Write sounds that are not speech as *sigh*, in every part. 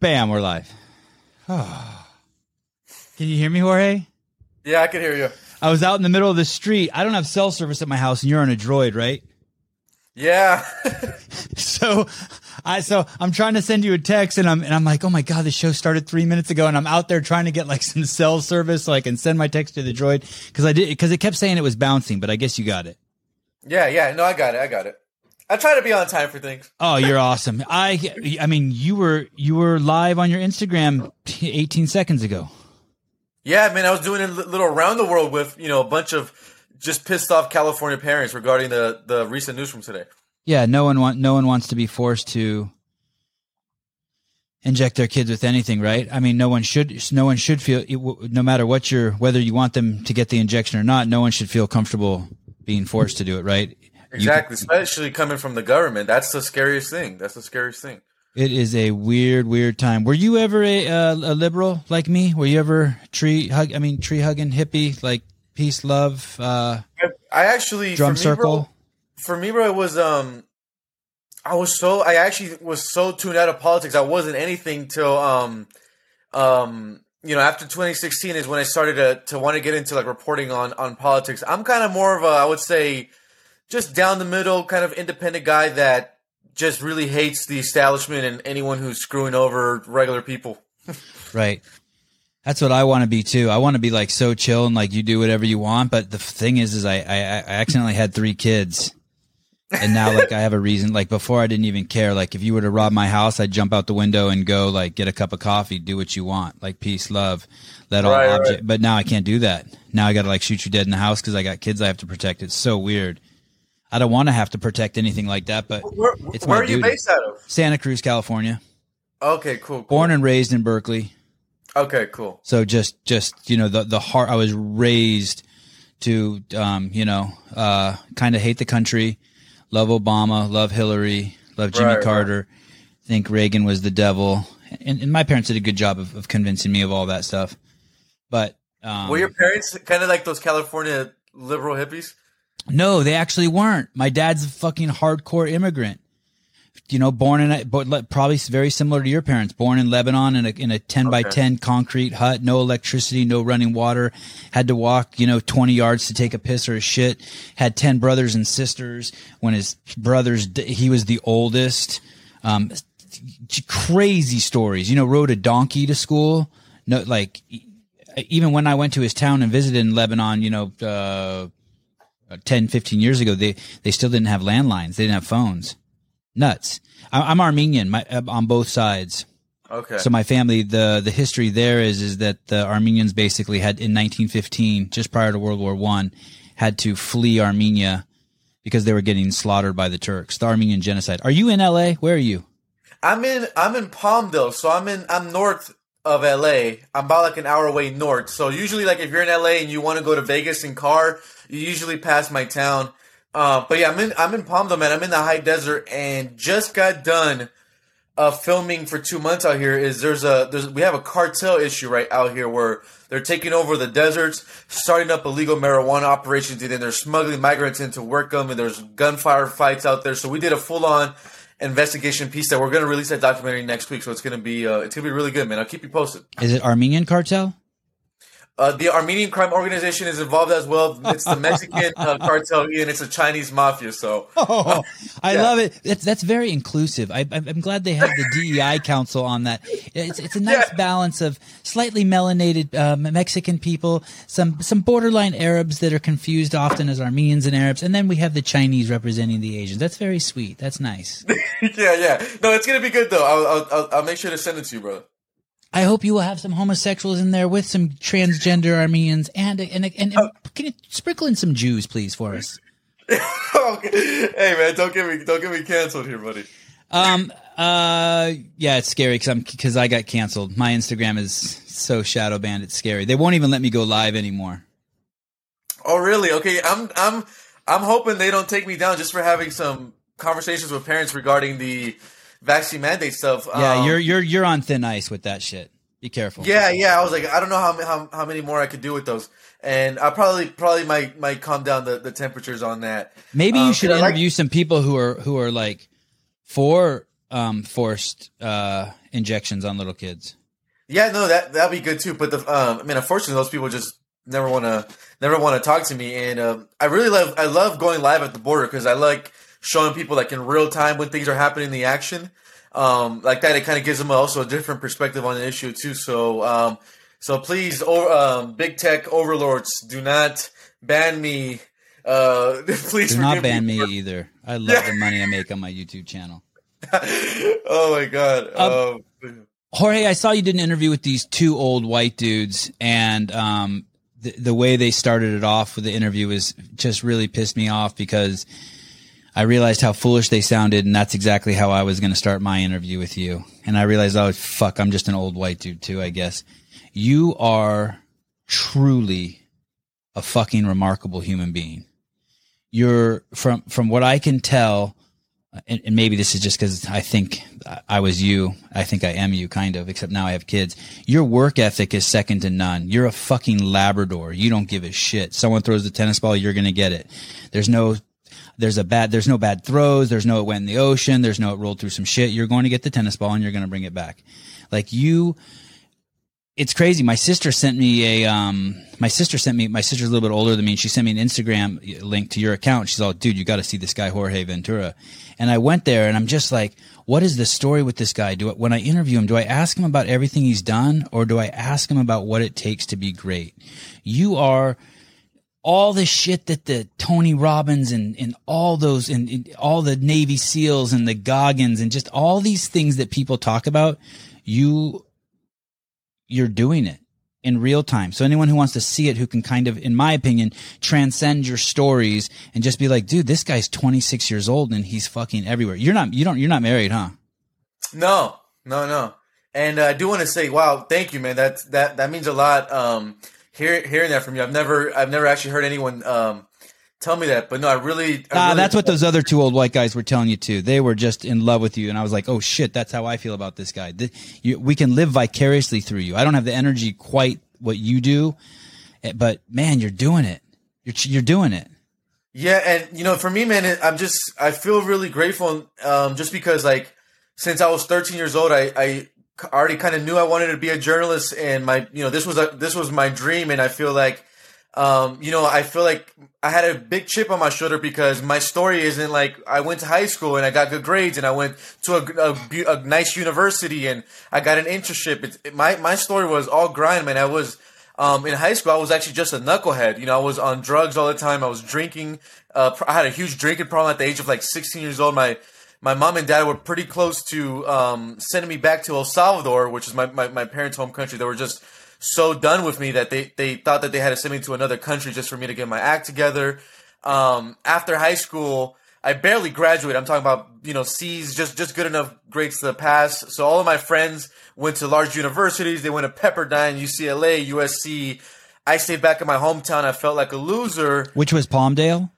Bam, we're live. *sighs* Can you hear me, Jorge? Yeah, I can hear you. I was out in the middle of the street. I don't have cell service at my house, and you're on a droid, right? Yeah. *laughs* *laughs* So I so I'm trying to send you a text and I'm and I'm like, oh my god, the show started three minutes ago, and I'm out there trying to get like *laughs* some cell service so I can send my text to the droid because I did because it kept saying it was bouncing, but I guess you got it. yeah, yeah. No, I got it. I got it. I try to be on time for things. Oh, you're *laughs* awesome. I I mean, you were you were live on your Instagram 18 seconds ago. Yeah, man, I was doing a little around the world with, you know, a bunch of just pissed off California parents regarding the, the recent news from today. Yeah, no one want no one wants to be forced to inject their kids with anything, right? I mean, no one should no one should feel no matter what you're whether you want them to get the injection or not, no one should feel comfortable being forced to do it, right? Exactly. Especially coming from the government. That's the scariest thing. That's the scariest thing. it is a weird, weird time. Were you ever a, uh, a liberal like me? Were you ever tree hug? I mean, tree hugging hippie, like peace, love, uh, I, actually drum for me, bro- circle? for me, bro, it was um, I was so I actually was so tuned out of politics. I wasn't anything till um, um, you know, after 2016 is when I started to to want to get into like reporting on on politics. I'm kind of more of a I would say just down the middle kind of independent guy that just really hates the establishment and anyone who's screwing over regular people. *laughs* Right. That's what I want to be too. I want to be like so chill and like you do whatever you want. But the thing is, is I, I, I accidentally had three kids. And now like I have a reason, like before I didn't even care. Like if you were to rob my house, I'd jump out the window and go like get a cup of coffee, do what you want, like peace, love, let all Right, right. object. But now I can't do that. Now I got to like shoot you dead in the house because I got kids I have to protect. It's so weird. I don't want to have to protect anything like that, but Where, It's where my are you duty. based out of? Santa Cruz, California, Okay, cool. cool. born and raised in Berkeley. Okay, cool. So just, just, you know, the, the heart, I was raised to, um, you know, uh, kind of hate the country, love Obama, love Hillary, love Jimmy Right, right. Carter, think Reagan was the devil. And, and my parents did a good job of, of convincing me of all that stuff. But, um, Were your parents kind of like those California liberal hippies? No, they actually weren't. My dad's a fucking hardcore immigrant. You know, born in a, probably very similar to your parents, born in Lebanon in a, in a 10 by 10 concrete hut, no electricity, no running water, had to walk, you know, 20 yards to take a piss or a shit, had 10 brothers and sisters. When his brothers, he was the oldest. Um, crazy stories, you know, rode a donkey to school. No, like, even when I went to his town and visited in Lebanon, you know, uh, 10, 15 years ago, they, they still didn't have landlines. They didn't have phones. Nuts. I, I'm Armenian my, uh, on both sides. Okay. So my family, the, the history there is, is that the Armenians basically had in 1915, just prior to World War One, had to flee Armenia because they were getting slaughtered by the Turks. The Armenian genocide. Are you in LA? Where are you? I'm in I'm in Palmdale, so I'm in I'm north of LA. I'm about like an hour away north. So usually like if you're in LA and you want to go to Vegas in car, usually pass my town. Uh, but yeah, I'm in I'm in Palmdale, man. I'm in the high desert and just got done uh, filming for two months out here. Is there's a there's we have a cartel issue right out here where they're taking over the deserts, starting up illegal marijuana operations, and then they're smuggling migrants in to work them, and there's gunfire fights out there. So we did a full on investigation piece that we're going to release that documentary next week. So it's going to be uh, it's going to be really good, man. I'll keep you posted. Is it Armenian cartel? Uh, the Armenian crime organization is involved as well. It's the Mexican uh, *laughs* cartel, and it's a Chinese mafia. So Oh, *laughs* I Yeah. love it. That's that's very inclusive. I, I'm I'm glad they have the DEI *laughs* council on that. It's it's a nice Yeah. balance of slightly melanated um, Mexican people, some some borderline Arabs that are confused often as Armenians and Arabs, and then we have the Chinese representing the Asians. That's very sweet. That's nice. yeah, yeah. No, it's going to be good though. I'll, I'll I'll I'll make sure to send it to you, brother. I hope you will have some homosexuals in there with some transgender Armenians and and and, and can you sprinkle in some Jews, please, for us. *laughs* okay. Hey man, don't get me don't get me canceled here, buddy. Um. Uh. Yeah, it's scary because I'm because I got canceled. My Instagram is so shadow banned. It's scary. They won't even let me go live anymore. Oh really? Okay, I'm I'm I'm hoping they don't take me down just for having some conversations with parents regarding the vaccine mandate stuff. Yeah, Um, you're you're you're on thin ice with that shit. Be careful. Yeah, yeah. I was like, I don't know how how, how many more I could do with those, and I probably probably might might calm down the, the temperatures on that. Maybe Um, you should 'cause I like- interview some people who are who are like for um, forced uh, injections on little kids. Yeah, no, that that'd be good too. But the, um, I mean, unfortunately, those people just never want to never want to talk to me. And um, I really love I love going live at the border because I like showing people like in real time when things are happening in the action. Um, like that, it kind of gives them also a different perspective on the issue too. So, um, so please, um, big tech overlords, do not ban me. Uh, *laughs* please do not ban me, me either. I love the money I make on my YouTube channel. *laughs* oh my god. Um, um, Jorge, I saw you did an interview with these two old white dudes, and um, the, the way they started it off with the interview was just really pissed me off because I realized how foolish they sounded, and that's exactly how I was going to start my interview with you. And I realized, oh fuck, I'm just an old white dude too, I guess. You are truly a fucking remarkable human being. You're from from what I can tell and, and maybe this is just because I think I was you. I think I am you, kind of, except now I have kids. Your work ethic is second to none. You're a fucking Labrador. You don't give a shit. Someone throws the tennis ball, you're going to get it. There's no, there's a bad, there's no bad throws. There's no it went in the ocean. There's no it rolled through some shit. You're going to get the tennis ball and you're going to bring it back. Like you, it's crazy. My sister sent me a um my sister sent me my sister's a little bit older than me and she sent me an Instagram link to your account. She's all, dude, you got to see this guy Jorge Ventura. And I went there and I'm just like, what is the story with this guy? Do I, when I interview him, do I ask him about everything he's done or do I ask him about what it takes to be great? You are all the shit that the Tony Robbins and, and all those and, and all the Navy SEALs and the Goggins and just all these things that people talk about, you you're doing it in real time. So anyone who wants to see it, who can kind of, in my opinion, transcend your stories and just be like, dude, this guy's 26 years old and he's fucking everywhere. You're not, you don't, you're not married, huh? No, no, no. And uh, I do want to say, wow, thank you, man. That that that means a lot. Um, hearing hearing that from you, I've never I've never actually heard anyone um tell me that. But no, I really. I really, that's what those other two old white guys were telling you too. They were just in love with you, and I was like, oh shit, that's how I feel about this guy. you, we can live vicariously through you. I don't have the energy quite what you do, eh, but man, you're doing it. You're you're doing it. Yeah, and you know, for me, man, I'm just I feel really grateful, um, just because like since I was 13 years old, I I already kind of knew I wanted to be a journalist, and my you know this was a this was my dream, and I feel like um, you know, I feel like I had a big chip on my shoulder because my story isn't like I went to high school and I got good grades and I went to a, a, a nice university and I got an internship. It, it, my my story was all grind, man. I was um, in high school. I was actually just a knucklehead. You know, I was on drugs all the time. I was drinking. Uh, I had a huge drinking problem at the age of like 16 years old. My my mom and dad were pretty close to um, sending me back to El Salvador, which is my, my, my parents' home country. They were just so done with me that they, they thought that they had to send me to another country just for me to get my act together. Um, after high school, I barely graduated. I'm talking about, you know, C's, just, just good enough grades to pass. So all of my friends went to large universities. They went to Pepperdine, UCLA, USC. I stayed back in my hometown. I felt like a loser. Which was Palmdale?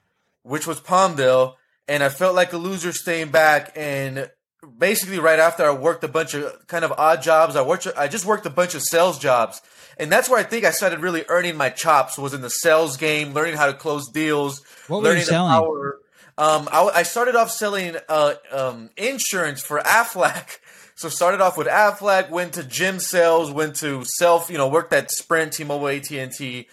Which was Palmdale. And I felt like a loser staying back. And basically right after I worked a bunch of kind of odd jobs. I worked, I just worked a bunch of sales jobs. And that's where I think I started really earning my chops was in the sales game, learning how to close deals, what learning were you selling? the power. Um, I, I, started off selling uh, um, insurance for *laughs* Aflac. So started off with Aflac, went to gym sales, went to self, you know, worked at Sprint, T-Mobile, AT&T,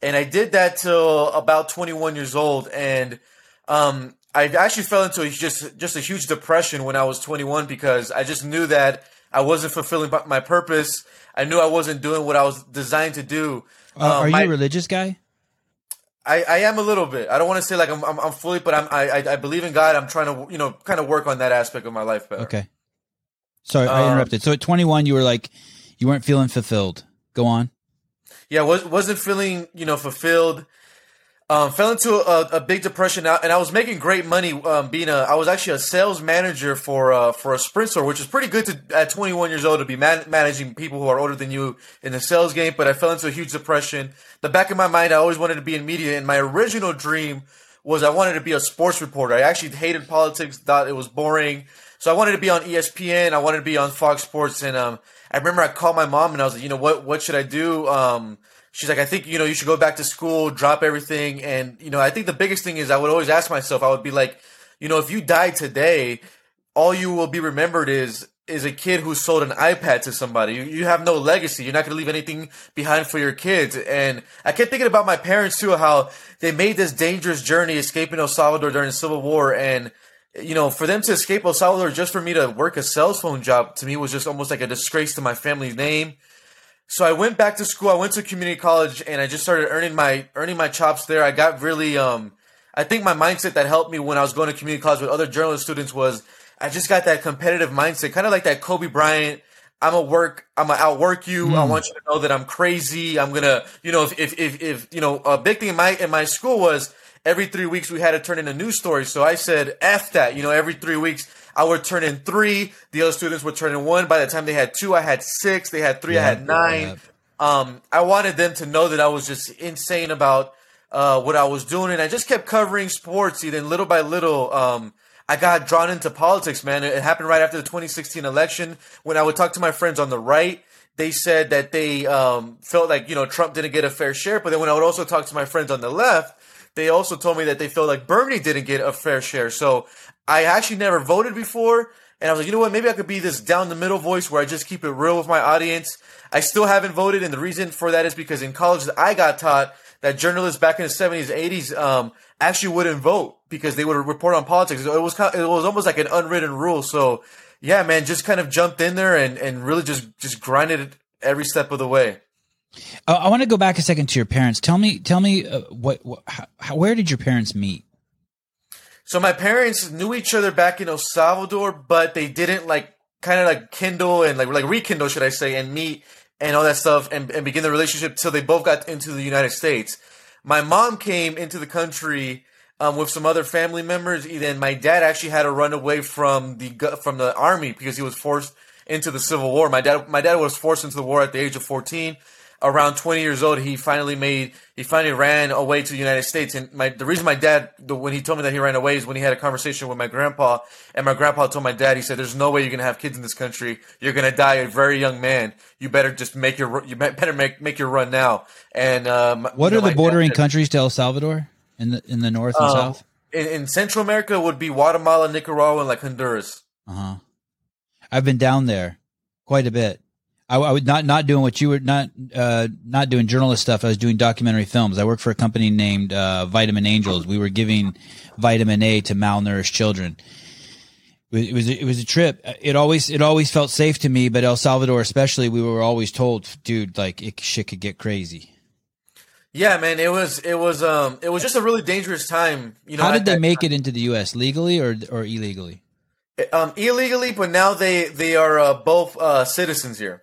and I did that till about 21 years old. And um, I actually fell into a, just just a huge depression when I was 21 because I just knew that I wasn't fulfilling my purpose. I knew I wasn't doing what I was designed to do. Uh, um, are you my, a religious guy? I, I am a little bit. I don't want to say like I'm, I'm, I'm fully, but I'm I, I believe in God. I'm trying to you know kind of work on that aspect of my life better. Okay. Sorry, I um, interrupted. So at 21, you were like you weren't feeling fulfilled. Go on. Yeah, was wasn't feeling you know fulfilled. Um, fell into a, a, big depression, and I was making great money. Um, being a, I was actually a sales manager for uh, for a Sprint store, which is pretty good to at 21 years old to be man- managing people who are older than you in the sales game. But I fell into a huge depression. The back of my mind, I always wanted to be in media, and my original dream was I wanted to be a sports reporter. I actually hated politics, thought it was boring, so I wanted to be on ESPN. I wanted to be on Fox Sports, and um, I remember I called my mom and I was like, you know what, what should I do? Um, she's like, I think, you know, you should go back to school, drop everything. And, you know, I think the biggest thing is I would always ask myself, I would be like, you know, if you died today, all you will be remembered is is a kid who sold an iPad to somebody. You, you have no legacy. You're not going to leave anything behind for your kids. And I kept thinking about my parents too, how they made this dangerous journey escaping El Salvador during the Civil War. And, you know, for them to escape El Salvador just for me to work a cell phone job to me was just almost like a disgrace to my family's name. So I went back to school. I went to community college and I just started earning my, earning my chops there. I got really, um, I think my mindset that helped me when I was going to community college with other journalist students was I just got that competitive mindset, kind of like that Kobe Bryant. I'm gonna work. I'm gonna outwork you. Mm. I want you to know that I'm crazy. I'm gonna, you know, if, if if if you know, a big thing in my in my school was every three weeks we had to turn in a news story. So I said, "F that." You know, every three weeks I would turn in three. The other students would turn in one. By the time they had two, I had six. They had three. Yeah, I had nine. Yeah. Um, I wanted them to know that I was just insane about uh, what I was doing, and I just kept covering sports. Then little by little, um, I got drawn into politics, man. It happened right after the 2016 election when I would talk to my friends on the right. They said that they um, felt like you know Trump didn't get a fair share, but then when I would also talk to my friends on the left, they also told me that they felt like Bernie didn't get a fair share. So I actually never voted before, and I was like, you know what? Maybe I could be this down the middle voice where I just keep it real with my audience. I still haven't voted, and the reason for that is because in college I got taught that journalists back in the 70s, 80s um, actually wouldn't vote because they would report on politics. It was it was almost like an unwritten rule. So yeah, man, just kind of jumped in there and, and really just just grinded it every step of the way. Uh, I want to go back a second to your parents. Tell me, tell me uh, what, what how, where did your parents meet? So my parents knew each other back in El Salvador, but they didn't like kind of like kindle and like like rekindle, should I say, and meet and all that stuff and, and begin the relationship till they both got into the United States. My mom came into the country um, with some other family members. Then my dad actually had to run away from the from the army because he was forced into the Civil War. My dad my dad was forced into the war at the age of fourteen around 20 years old, he finally made, he finally ran away to the United States. And my, the reason my dad, the, when he told me that he ran away is when he had a conversation with my grandpa. And my grandpa told my dad, he said, there's no way you're going to have kids in this country. You're going to die a very young man. You better just make your, you better make, make your run now. And, um, what are know, the bordering dad, countries to El Salvador in the, in the north and um, south? In, in Central America would be Guatemala, Nicaragua, and like Honduras. Uh huh. I've been down there quite a bit. I, I was not not doing what you were not uh, not doing journalist stuff. I was doing documentary films. I worked for a company named uh, Vitamin Angels. We were giving vitamin A to malnourished children. It was it was a trip. It always it always felt safe to me, but El Salvador especially, we were always told, dude, like it, shit could get crazy. Yeah, man, it was it was um it was just a really dangerous time. You know, how did they make time. it into the U.S. legally or or illegally? Um, illegally, but now they they are uh, both uh, citizens here.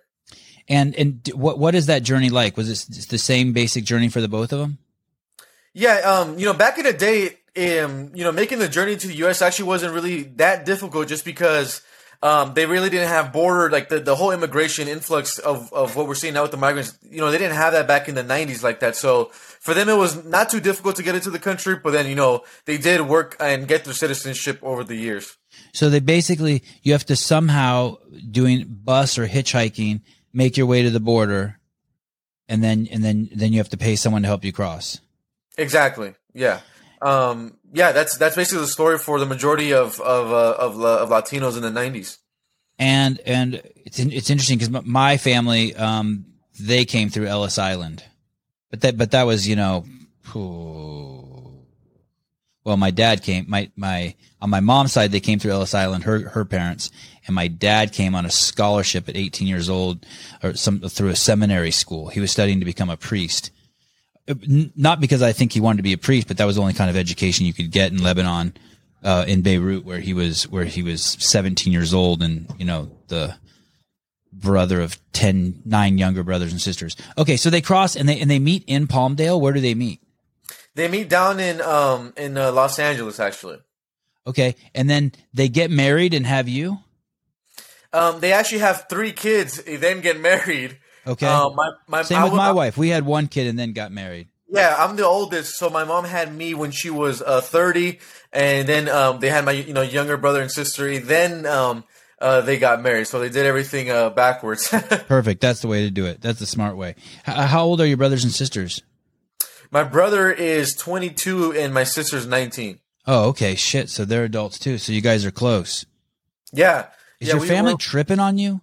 And and what what is that journey like? Was it the same basic journey for the both of them? Yeah, um, you know, back in the day, um, you know, making the journey to the U.S. actually wasn't really that difficult, just because um, they really didn't have border like the, the whole immigration influx of, of what we're seeing now with the migrants. You know, they didn't have that back in the '90s like that. So for them, it was not too difficult to get into the country. But then, you know, they did work and get their citizenship over the years. So they basically, you have to somehow doing bus or hitchhiking make your way to the border, and then and then then you have to pay someone to help you cross. Exactly. Yeah. Um, yeah. That's that's basically the story for the majority of of uh, of, of Latinos in the '90s. And and it's it's interesting because my family um, they came through Ellis Island, but that but that was you know. Well, my dad came. My my on my mom's side, they came through Ellis Island. Her her parents, and my dad came on a scholarship at 18 years old or some through a seminary school. He was studying to become a priest. Uh, not because I think he wanted to be a priest, but that was the only kind of education you could get in Lebanon, uh, in Beirut, where he was, where he was 17 years old and, you know, the brother of 10, nine younger brothers and sisters. Okay. So they cross and they, and they meet in Palmdale. Where do they meet? They meet down in, um, in uh, Los Angeles, actually. Okay. And then they get married and have you? Um, they actually have three kids, then get married. Okay. Um, my, my, Same with my wife. We had one kid and then got married. Yeah, I'm the oldest, so my mom had me when she was uh, 30, and then um, they had my you know younger brother and sister. Then um, uh, they got married, so they did everything uh, backwards. *laughs* Perfect. That's the way to do it. That's the smart way. H- how old are your brothers and sisters? My brother is 22 and my sister's 19. Oh, okay. Shit. So they're adults too. So you guys are close. Yeah. Is yeah, your we family were- tripping on you?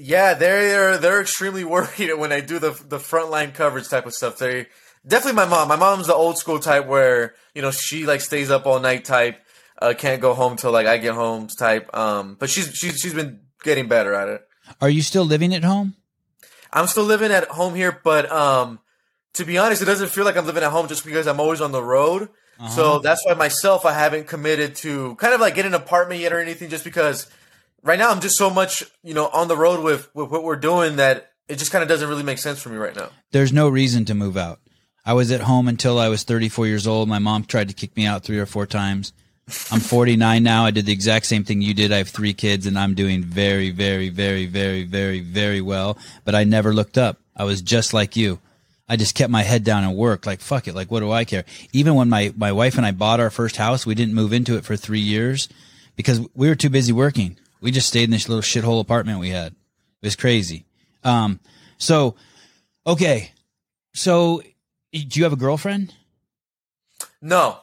Yeah, they're they're extremely *laughs* worried when I do the the frontline coverage type of stuff. They definitely my mom. My mom's the old school type where you know she like stays up all night type. Uh, can't go home till like I get home type. Um, but she's she's she's been getting better at it. Are you still living at home? I'm still living at home here, but um, to be honest, it doesn't feel like I'm living at home just because I'm always on the road. So uh-huh. that's why myself, I haven't committed to kind of like get an apartment yet or anything, just because right now I'm just so much, you know, on the road with with what we're doing that it just kind of doesn't really make sense for me right now. There's no reason to move out. I was at home until I was 34 years old. My mom tried to kick me out three or four times. I'm 49 now. I did the exact same thing you did. I have three kids and I'm doing very, very, very, very, very, very well. But I never looked up. I was just like you. I just kept my head down and worked. Like fuck it. Like what do I care? Even when my my wife and I bought our first house, we didn't move into it for three years because we were too busy working. We just stayed in this little shithole apartment we had. It was crazy. Um. So, okay. So, do you have a girlfriend? No,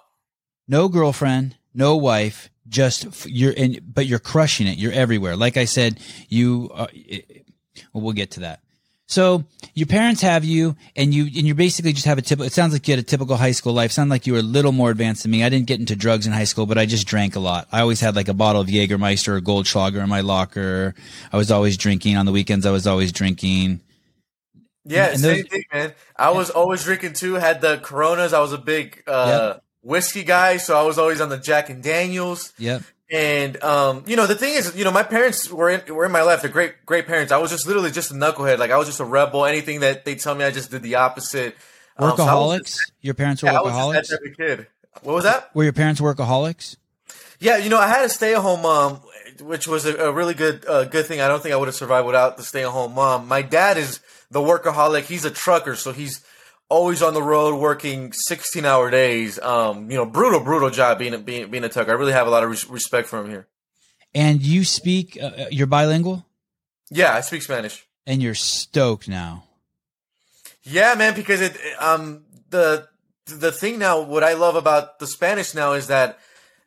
no girlfriend, no wife, just you're in, but you're crushing it. You're everywhere. Like I said, you, uh, it- well, we'll get to that. So your parents have you and you, and you basically just have a typical, it sounds like you had a typical high school life. Sound like you were a little more advanced than me. I didn't get into drugs in high school, but I just drank a lot. I always had like a bottle of Jägermeister or Goldschlager in my locker. I was always drinking on the weekends. I was always drinking. yeah, And same those- thing, man. I was always drinking too. Had the Coronas. I was a big uh, whiskey guy, so I was always on the Jack and Daniels. Yep. And um, you know, the thing is, you know, my parents were in, were in my life. They're great, great parents. I was just literally just a knucklehead. Like I was just a rebel. Anything that they tell me, I just did the opposite. Um, so Workaholics. just- your parents were yeah, I was workaholics. just that type of kid. What was that? Were your parents workaholics? Yeah, you know, I had a stay-at-home mom, which was a, a really good uh, good thing. I don't think I would have survived without the stay-at-home mom. My dad is the workaholic. He's a trucker, so he's always on the road working 16-hour days. Um, you know, brutal, brutal job being a, being being a trucker. I really have a lot of res- respect for him here. And you speak, uh, uh, you're bilingual Yeah, I speak Spanish. and you're stoked now. Yeah, man, because it um the the thing now what I love about the Spanish now is that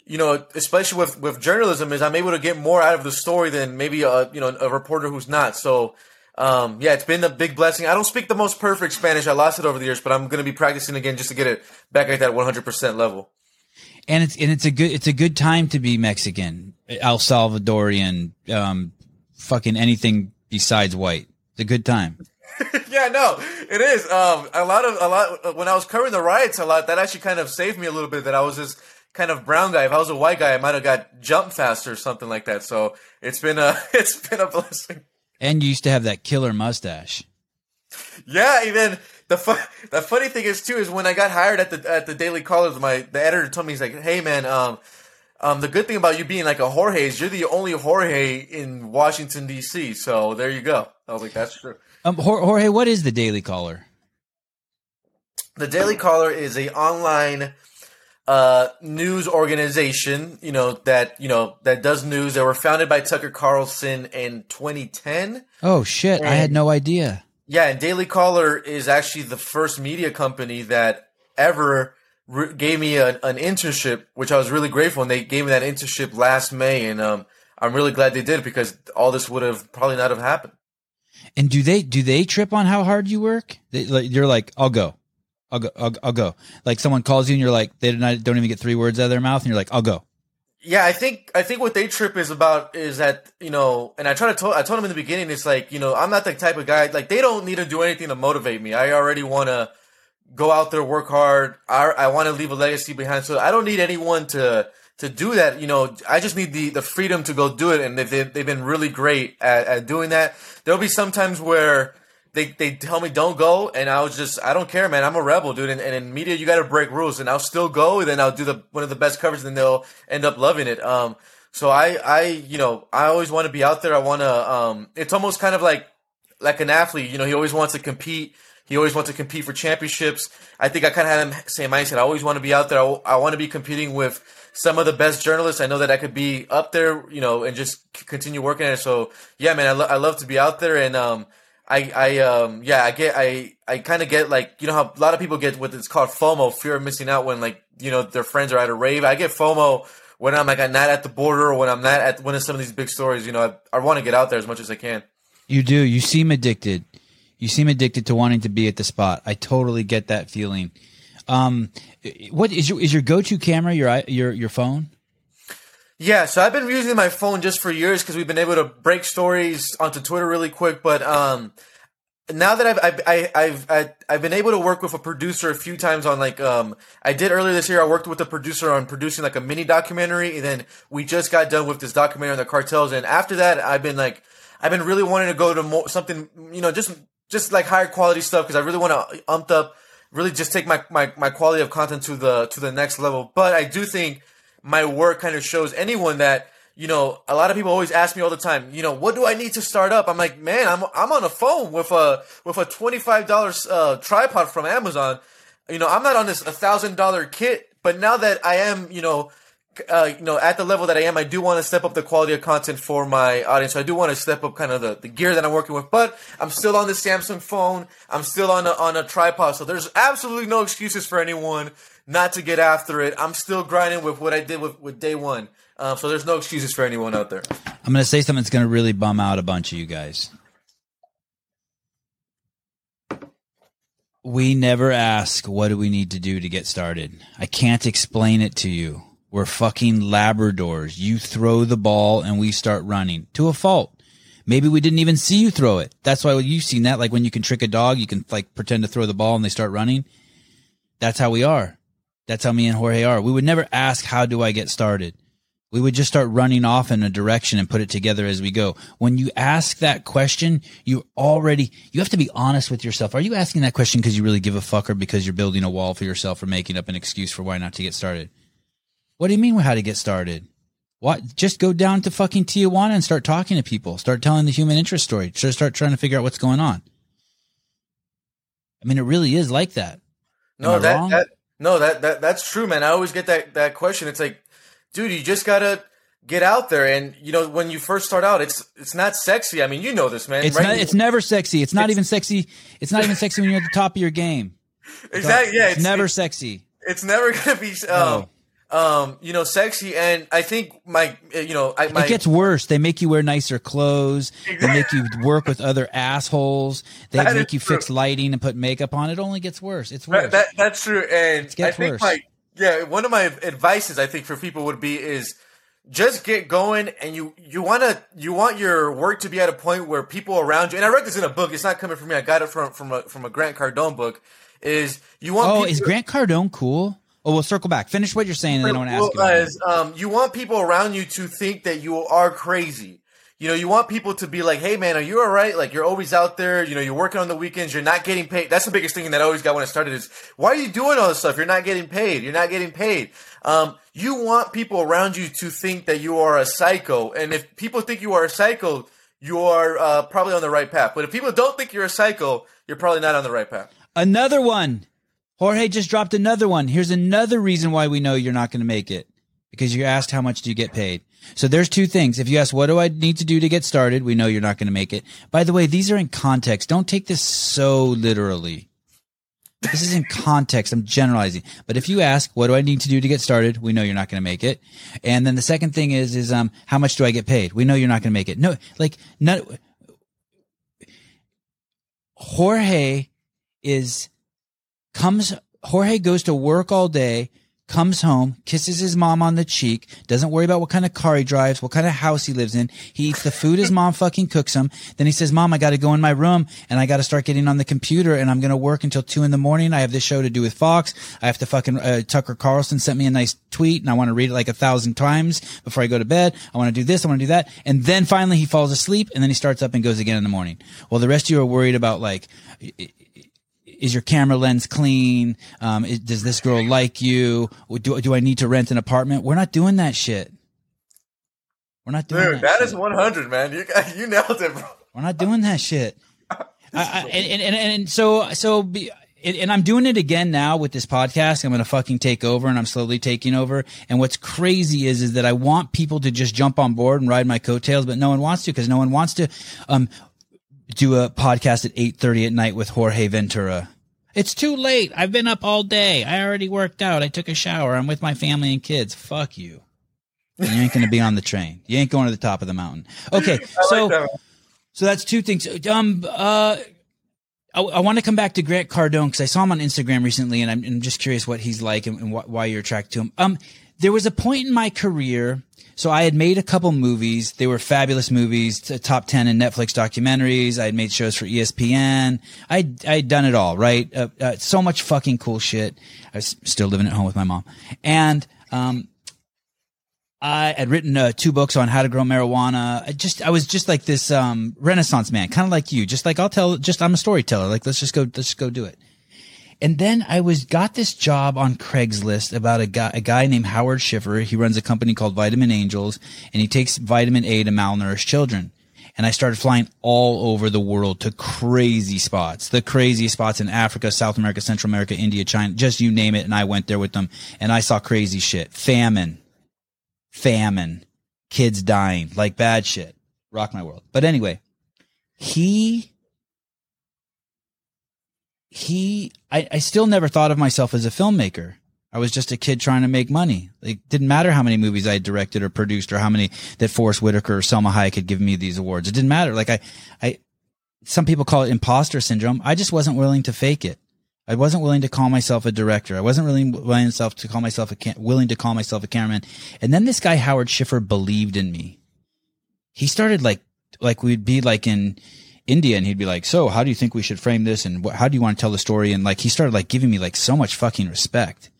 you know, especially with with journalism is I'm able to get more out of the story than maybe a you know a reporter who's not. So um yeah, it's been a big blessing. I don't speak the most perfect Spanish. I lost it over the years, but I'm going to be practicing again just to get it back at that 100% level. And it's, and it's a good, it's a good time to be Mexican, El Salvadorian, um, fucking anything besides white. It's a good time. *laughs* yeah, no, it is. Um, a lot of a lot when I was covering the riots, a lot that actually kind of saved me a little bit. That I was this kind of brown guy. If I was a white guy, I might have got jumped faster or something like that. So it's been a *laughs* it's been a blessing. And you used to have that killer mustache. Yeah, even the fu- the funny thing is too is when I got hired at the at the Daily Caller, my the editor told me he's like, hey man, um. Um, the good thing about you being like a Jorge is you're the only Jorge in Washington D.C. So there you go. I was like, that's true. Um, Jorge, what is the Daily Caller? The Daily Caller is a online uh, news organization, you know that you know that does news. They were founded by Tucker Carlson in 2010. Oh shit, I had no idea. Yeah, and Daily Caller is actually the first media company that ever re- gave me an, an internship, which I was really grateful. And they gave me that internship last May, and um, I'm really glad they did because all this would have probably not have happened. And do they do they trip on how hard you work? They, like, you're like, I'll go, I'll go, I'll, I'll go. Like someone calls you and you're like, they don't, don't even get three words out of their mouth, and you're like, I'll go. Yeah, I think I think what they trip is about is that you know, and I try to tell I told them in the beginning, it's like you know, I'm not the type of guy like they don't need to do anything to motivate me. I already want to go out there, work hard. I I want to leave a legacy behind, so I don't need anyone to to do that. You know, I just need the the freedom to go do it, and they've they've been really great at, at doing that. There'll be some times where. They, they tell me don't go and I was just I don't care man. I'm a rebel dude. And, and in media you got to break rules and I'll still go and then I'll do the one of the best covers and they'll end up loving it. Um so I I you know I always want to be out there. I want to um it's almost kind of like like an athlete you know he always wants to compete. He always wants to compete for championships. I think I kind of had the same mindset. I always want to be out there. I, I want to be competing with some of the best journalists. I know that I could be up there you know and just continue working at it. So yeah man I, lo- I love to be out there and um I, I, um, yeah, I get, I, I kind of get like, you know how a lot of people get what it's called FOMO, fear of missing out when like, you know, their friends are at a rave. I get FOMO when I'm like I'm not at the border or when I'm not at one of some of these big stories. You know, I, I want to get out there as much as I can. You do. You seem addicted. You seem addicted to wanting to be at the spot. I totally get that feeling. Um, what is your is your go to camera? Your your your phone? Yeah, so I've been using my phone just for years because we've been able to break stories onto Twitter really quick. But um, now that I've I've I, I've I, I've been able to work with a producer a few times on like um I did earlier this year I worked with a producer on producing like a mini documentary and then we just got done with this documentary on the cartels and after that I've been like I've been really wanting to go to more something you know just just like higher quality stuff because I really want to ump up really just take my, my my quality of content to the to the next level but I do think my work kind of shows anyone that you know, a lot of people always ask me all the time, you know, what do I need to start up? I'm like, man, I'm I'm on a phone with a with a twenty five dollars uh, tripod from Amazon. You know, I'm not on this thousand dollar kit, but now that I am, you know, uh, you know, at the level that I am, I do want to step up the quality of content for my audience. So I do want to step up kind of the, the gear that I'm working with, but I'm still on the Samsung phone. I'm still on a, on a tripod. So there's absolutely no excuses for anyone not to get after it. I'm still grinding with what I did with, with day one. Uh, so there's no excuses for anyone out there. I'm going to say something that's going to really bum out a bunch of you guys. We never ask, what do we need to do to get started? I can't explain it to you. We're fucking Labradors. You throw the ball and we start running to a fault. Maybe we didn't even see you throw it. That's why you've seen that. Like when you can trick a dog, you can like pretend to throw the ball and they start running. That's how we are. That's how me and Jorge are. We would never ask, how do I get started? We would just start running off in a direction and put it together as we go. When you ask that question, you already, you have to be honest with yourself. Are you asking that question because you really give a fuck or because you're building a wall for yourself or making up an excuse for why not to get started? What do you mean with how to get started? What? Just go down to fucking Tijuana and start talking to people. Start telling the human interest story. Just start trying to figure out what's going on. I mean, it really is like that. no, that, that, no, that, that, that's true, man. I always get that, that question. It's like, dude, you just gotta get out there. And you know, when you first start out, it's it's not sexy. I mean, you know this, man. It's right? not, it's never sexy. It's not it's, even sexy. It's not even sexy when you're at the top of your game. *laughs* Exactly. Yeah. It's, it's never sexy. It's never gonna be. Um, no um, you know, sexy. And I think my, you know, I, my, it gets worse. They make you wear nicer clothes. They make you work with other assholes. They that make you true. fix lighting and put makeup on. It only gets worse. It's worse. That, that, that's true. And I think worse. my, yeah, one of my advices I think for people would be is just get going and you you want to you want your work to be at a point where people around you and I read this in a book it's not coming from me I got it from from a from a Grant Cardone book is you want Oh, is Grant Cardone cool? Oh, we'll circle back. Finish what you're saying, and then I want to ask you. As, um, you want people around you to think that you are crazy. You know, you want people to be like, "Hey, man, are you all right? Like, you're always out there. You know, you're working on the weekends. You're not getting paid." That's the biggest thing that I always got when I started is, "Why are you doing all this stuff? You're not getting paid. You're not getting paid." Um, you want people around you to think that you are a psycho, and if people think you are a psycho, you are uh, probably on the right path. But if people don't think you're a psycho, you're probably not on the right path. Another one. Jorge just dropped another one. Here's another reason why we know you're not going to make it because you asked how much do you get paid. So there's two things. If you ask what do I need to do to get started, we know you're not going to make it. By the way, these are in context. Don't take this so literally. This is in context. I'm generalizing. But if you ask, what do I need to do to get started? We know you're not going to make it. And then the second thing is, is, um, how much do I get paid? We know you're not going to make it. No, like, not, Jorge is, comes, Jorge goes to work all day, comes home, kisses his mom on the cheek, doesn't worry about what kind of car he drives, what kind of house he lives in. He eats the food his mom fucking cooks him. Then he says, mom, I got to go in my room and I got to start getting on the computer and I'm going to work until two in the morning. I have this show to do with Fox. I have to fucking, uh, Tucker Carlson sent me a nice tweet and I want to read it like a thousand times before I go to bed. I want to do this. I want to do that. And then finally he falls asleep and then he starts up and goes again in the morning. Well, the rest of you are worried about like, is your camera lens clean? Um, is, does this girl like you? Do, do I need to rent an apartment? We're not doing that shit. We're not doing Dude, that. that is 100, man. You you nailed it, bro. We're not doing that shit. *laughs* I, I, and, and, and so, so be, and I'm doing it again now with this podcast. I'm going to fucking take over and I'm slowly taking over. And what's crazy is, is that I want people to just jump on board and ride my coattails, but no one wants to because no one wants to, um, do a podcast at 8.30 at night with Jorge Ventura. It's too late. I've been up all day. I already worked out. I took a shower. I'm with my family and kids. Fuck you. And you ain't going to be on the train. You ain't going to the top of the mountain. Okay, *laughs* so like that. so that's two things. Um, uh, I, I want to come back to Grant Cardone because I saw him on Instagram recently, and I'm, I'm just curious what he's like and, and wh- why you're attracted to him. Um, there was a point in my career. So I had made a couple movies. They were fabulous movies, top 10 in Netflix documentaries. I had made shows for ESPN. I, I'd done it all, right? Uh, uh, so much fucking cool shit. I was still living at home with my mom. And, um, I had written uh, two books on how to grow marijuana. I just, I was just like this, um, renaissance man, kind of like you. Just like I'll tell, just I'm a storyteller. Like, let's just go, let's just go do it. And then I was got this job on Craigslist about a guy a guy named Howard Schiffer. He runs a company called Vitamin Angels and he takes vitamin A to malnourished children. And I started flying all over the world to crazy spots, the craziest spots in Africa, South America, Central America, India, China, just you name it. And I went there with them and I saw crazy shit. Famine, famine, kids dying, like bad shit. Rock my world. But anyway, he he I, I still never thought of myself as a filmmaker. I was just a kid trying to make money. It didn't matter how many movies I directed or produced or how many that Forest Whitaker or Salma Hayek had given me these awards. It didn't matter. Like I, I, some people call it imposter syndrome. I just wasn't willing to fake it. I wasn't willing to call myself a director. I wasn't really willing myself to call myself a cam- willing to call myself a cameraman. And then this guy Howard Schiffer believed in me. He started like like we'd be like in India and he'd be like, "So, how do you think we should frame this and wh- how do you want to tell the story?" And like he started like giving me like so much fucking respect.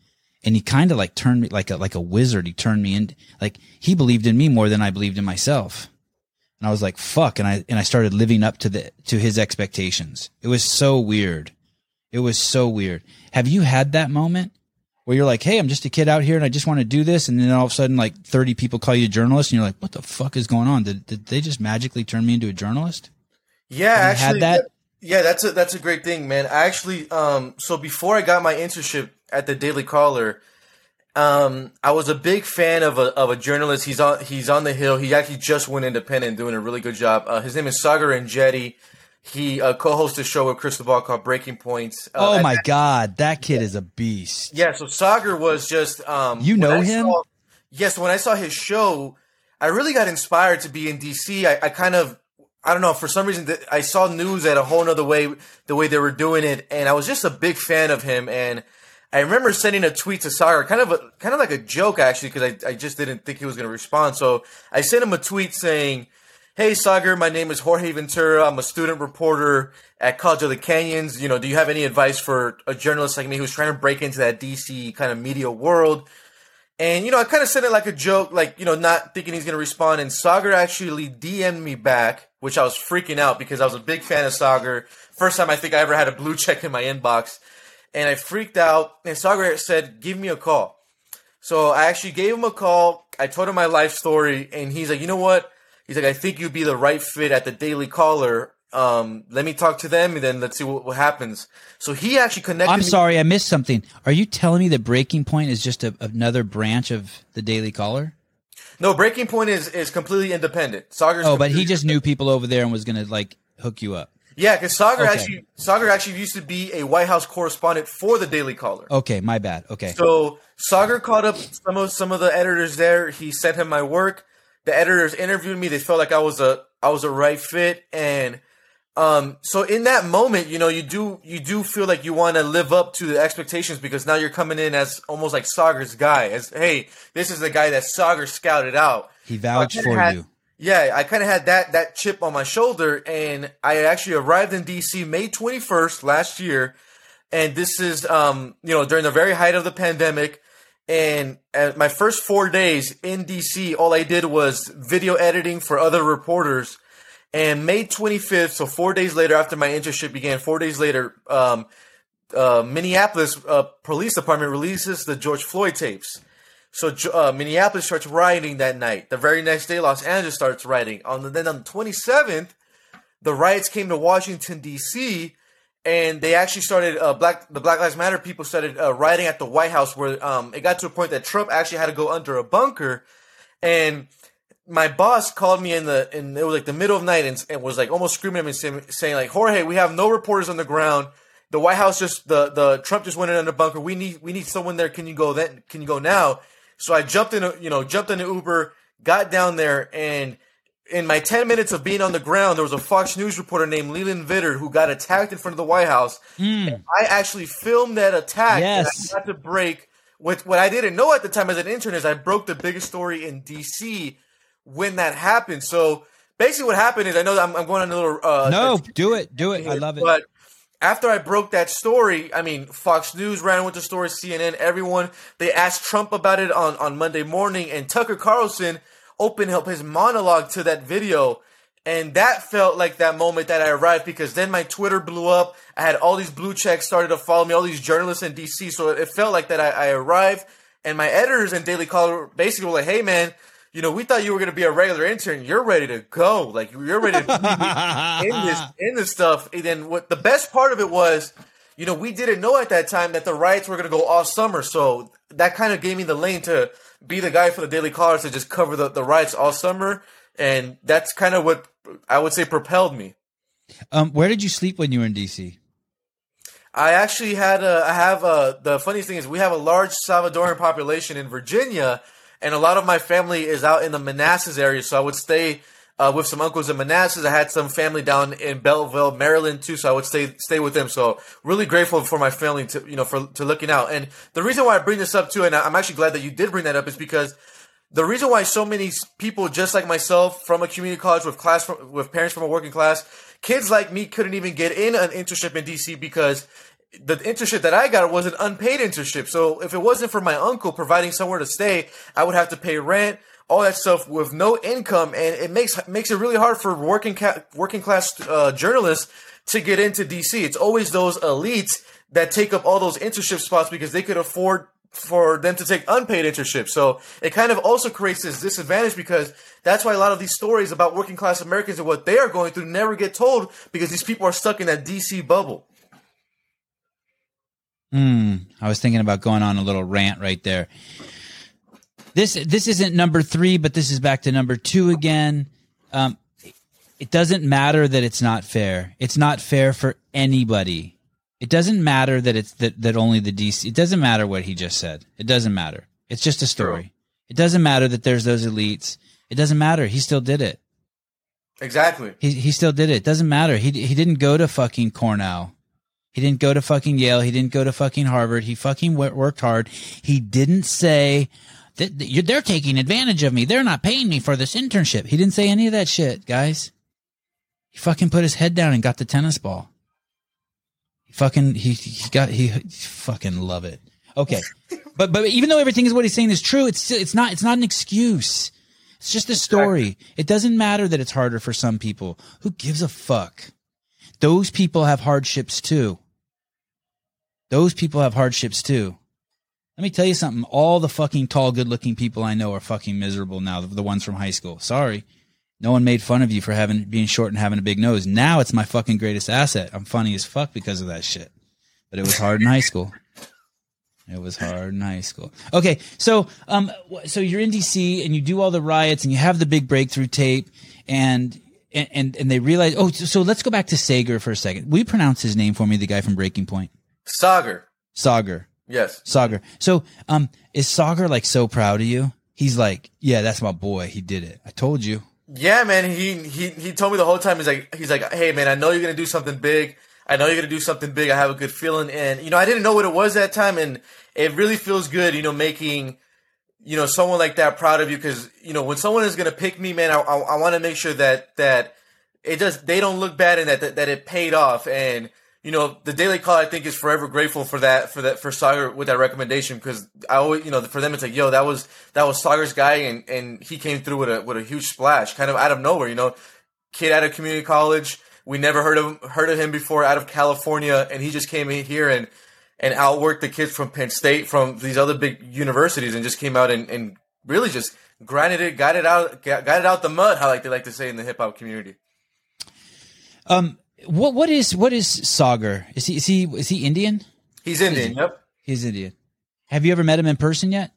And he kind of like turned me like a like a wizard. He turned me in like he believed in me more than I believed in myself. And I was like, "Fuck." And I and I started living up to the to his expectations. It was so weird. It was so weird. Have you had that moment where you're like, "Hey, I'm just a kid out here and I just want to do this," and then all of a sudden, like 30 people call you a journalist, and you're like, "What the fuck is going on? Did did they just magically turn me into a journalist?" Yeah, Have you had actually, that? yeah, that's a that's a great thing, man. I actually, um, so before I got my internship at the Daily Caller, um, I was a big fan of a of a journalist. He's on he's on the hill. He actually just went independent, doing a really good job. Uh, his name is Sagar Enjeti. He uh, co-hosts a show with Krystal Ball called Breaking Points. Uh, Oh my god, that kid is a beast. Yeah, so Sagar was just um You know him? saw- yes, when I saw his show, I really got inspired to be in DC. I, I kind of I don't know, for some reason I saw news at a whole nother way the way they were doing it, and I was just a big fan of him and I remember sending a tweet to Sagar, kind of a kind of like a joke actually, because I, I just didn't think he was gonna respond. So I sent him a tweet saying, Hey Sagar, my name is Jorge Ventura. I'm a student reporter at College of the Canyons. You know, do you have any advice for a journalist like me who's trying to break into that DC kind of media world? And you know, I kind of said it like a joke, like you know, not thinking he's gonna respond. And Sagar actually DM'd me back, which I was freaking out because I was a big fan of Sagar. First time I think I ever had a blue *laughs* check in my inbox, and I freaked out. And Sagar said, "Give me a call." So I actually gave him a call. I told him my life story, and he's like, "You know what?" He's like, "I think you'd be the right fit at the Daily Caller. Um, let me talk to them, and then let's see what, what happens." So he actually connected. I'm me- sorry, I missed something. Are you telling me that Breaking Point is just a, another branch of the Daily Caller? No, Breaking Point is is completely independent. Sagar's Oh, but he just knew people over there and was gonna like hook you up. Yeah, because Sagar Okay. actually Sagar actually used to be a White House correspondent for the Daily Caller. Okay, my bad. Okay. So Sagar caught up some of some of the editors there. He sent him my work. The editors interviewed me. They felt like I was a I was a right fit, and um, so in that moment, you know, you do you do feel like you want to live up to the expectations because now you're coming in as almost like Sagar's guy. As hey, this is the guy that Sagar scouted out. He vouched for had- you. Yeah, I kind of had that that chip on my shoulder, and I actually arrived in DC May 21st last year, and this is um you know during the very height of the pandemic, and at my first four days in DC, all I did was video editing for other reporters, and May 25th, so four days later after my internship began, four days later, um, uh, Minneapolis uh, Police Department releases the George Floyd tapes. So uh, Minneapolis starts rioting that night. The very next day, Los Angeles starts rioting. On the, then on the 27th, the riots came to Washington D.C. and they actually started uh, black the Black Lives Matter people started uh, rioting at the White House, where um, it got to a point that Trump actually had to go under a bunker, and my boss called me in the and it was like the middle of night and, and was like almost screaming at me saying, saying like Jorge, we have no reporters on the ground. The White House just the the Trump just went in under bunker. We need we need someone there. Can you go then? Can you go now? So I jumped in, a, you know, jumped in an Uber, got down there, and in my 10 minutes of being on the ground, there was a Fox News reporter named Leland Vittert who got attacked in front of the White House. Mm. I actually filmed that attack. Yes. And I had to break. What, what I didn't know at the time as an intern is I broke the biggest story in DC when that happened. So basically, what happened is I know I'm, I'm going on a little. Uh, No, a- do it, do it. I love it. but after I broke that story, I mean, Fox News ran with the story, CNN, everyone. They asked Trump about it on, on Monday morning, and Tucker Carlson opened up his monologue to that video. And that felt like that moment that I arrived because then my Twitter blew up. I had all these blue checks started to follow me, all these journalists in DC. So it felt like that I, I arrived. And my editors in Daily Caller basically were like, hey, man, you know, we thought you were going to be a regular intern. You're ready to go. Like, you're ready to in this in this stuff. And then what the best part of it was, you know, we didn't know at that time that the riots were going to go all summer. So that kind of gave me the lane to be the guy for the Daily Caller to just cover the, the riots all summer. And that's kind of what I would say propelled me. Um, where did you sleep when you were in DC? I actually had a, I have a, the funniest thing is we have a large Salvadoran population in Virginia, and a lot of my family is out in the Manassas area. So I would stay uh, with some uncles in Manassas. I had some family down in Belleville, Maryland too. So I would stay stay with them. So really grateful for my family to you know for to looking out. And the reason why I bring this up too, and I'm actually glad that you did bring that up, is because the reason why so many people just like myself from a community college with class from, with parents from a working class kids like me couldn't even get in an internship in dc because the internship that i got was an unpaid internship so if it wasn't for my uncle providing somewhere to stay i would have to pay rent all that stuff with no income and it makes makes it really hard for working ca- working class uh, journalists to get into dc it's always those elites that take up all those internship spots because they could afford for them to take unpaid internships. So it kind of also creates this disadvantage because that's why a lot of these stories about working class Americans and what they are going through never get told because these people are stuck in that DC bubble. Hmm. I was thinking about going on a little rant right there. This this isn't number three, but this is back to number two again. Um, it doesn't matter that it's not fair. It's not fair for anybody. It doesn't matter that it's that, that only the DC. It doesn't matter what he just said. It doesn't matter. It's just a story. It doesn't matter that there's those elites. It doesn't matter. He still did it. Exactly. He he still did it. It doesn't matter. He he didn't go to fucking Cornell. He didn't go to fucking Yale. He didn't go to fucking Harvard. He fucking wo- worked hard. He didn't say that they're taking advantage of me. They're not paying me for this internship. He didn't say any of that shit, guys. He fucking put his head down and got the tennis ball. He fucking he he got he, he fucking love it. Okay, *laughs* but but even though everything is what he's saying is true, it's it's not it's not an excuse. It's just a story. It doesn't matter that it's harder for some people. Who gives a fuck? Those people have hardships too. Those people have hardships too. Let me tell you something. All the fucking tall, good looking people I know are fucking miserable now. The, ones from high school. Sorry. No one made fun of you for having, being short and having a big nose. Now it's my fucking greatest asset. I'm funny as fuck because of that shit. But it was hard in high school. It was hard in high school. Okay, so um, so you're in DC and you do all the riots and you have the big breakthrough tape and and and, and they realize. Oh, so, so let's go back to Sager for a second. Will you pronounce his name for me? The guy from Breaking Point, Sagar. Sager. Yes. Sagar. So um, is Sagar like so proud of you? He's like, yeah, that's my boy. He did it. I told you. Yeah, man. He he he told me the whole time. He's like he's like, hey, man, I know you're gonna do something big. I know you're gonna do something big. I have a good feeling, and you know, I didn't know what it was that time, and it really feels good, you know, making you know someone like that proud of you because you know when someone is gonna pick me, man, I I, I want to make sure that that it just they don't look bad and that, that that it paid off, and you know, the Daily Call I think is forever grateful for that for that for Sagar with that recommendation because I always you know for them it's like yo that was that was Sagar's guy and and he came through with a with a huge splash kind of out of nowhere you know? Kid out of community college. We never heard of heard of him before out of California and he just came in here and and outworked the kids from Penn State from these other big universities and just came out and, and really just grinded it got it out got, it out the mud how like they like to say in the hip hop community. Um, what what is what is Sagar? Is he is he is he Indian? He's Indian. Yep. He's Indian. Have you ever met him in person yet?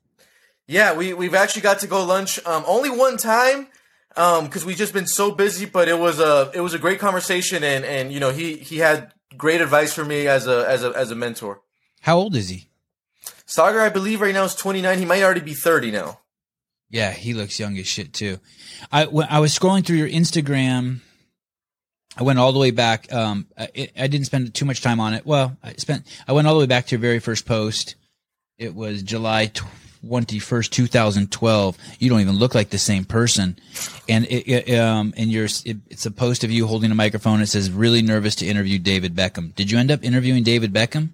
Yeah, we we've actually got to go lunch um, only one time because we've just been so busy. But it was a it was a great conversation, and and you know he he had great advice for me as a as a as a mentor. How old is he? Saagar, I believe right now is 29. He might already be 30 now. Yeah, he looks young as shit too. I when I was scrolling through your Instagram. I went all the way back. Um, I, I didn't spend too much time on it. Well, I spent. I went all the way back to your very first post. It was July twenty first, two thousand twelve. You don't even look like the same person, and it, it um and you're it, it's a post of you holding a microphone. It says really nervous to interview David Beckham. Did you end up interviewing David Beckham?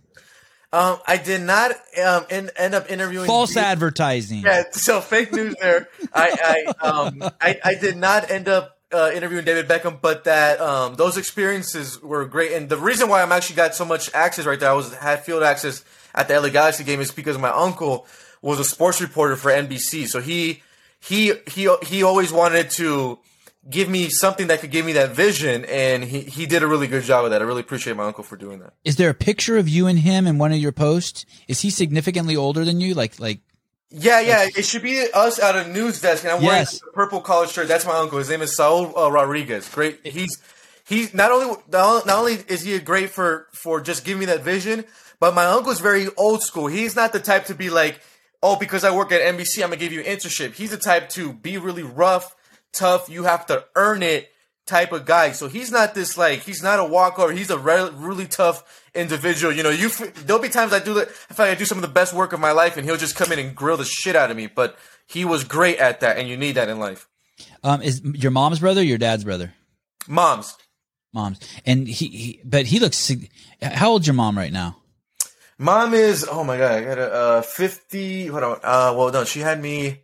Um, I did not um in, end up interviewing False advertising. Yeah, so fake news there. I I um I, I did not end up uh, interviewing David Beckham, but that um those experiences were great. And the reason why I'm actually got so much access right there, I was had field access at the LA Galaxy game, is because my uncle was a sports reporter for NBC. So he he he he always wanted to give me something that could give me that vision, and he he did a really good job of that. I really appreciate my uncle for doing that. Is there a picture of you and him in one of your posts? Is he significantly older than you? Like like Yeah, yeah, it should be us at a news desk, and I'm Yes. wearing a purple collared shirt. That's my uncle. His name is Saul uh, Rodriguez. Great. He's he's not only not only is he great for for just giving me that vision, but my uncle's very old school. He's not the type to be like, oh, because I work at NBC, I'm gonna give you an internship. He's the type to be really rough, tough. You have to earn it type of guy. So he's not this like he's not a walkover. He's a re- really tough individual. You know, you f- there'll be times I do the I feel I do some of the best work of my life, and he'll just come in and grill the shit out of me. But he was great at that, and you need that in life. um is your mom's brother your dad's brother? Moms, Mom's. And he, he but he looks how old's your mom right now? mom is oh my god, I got a uh, fifty. Hold on, uh, well no, she had me.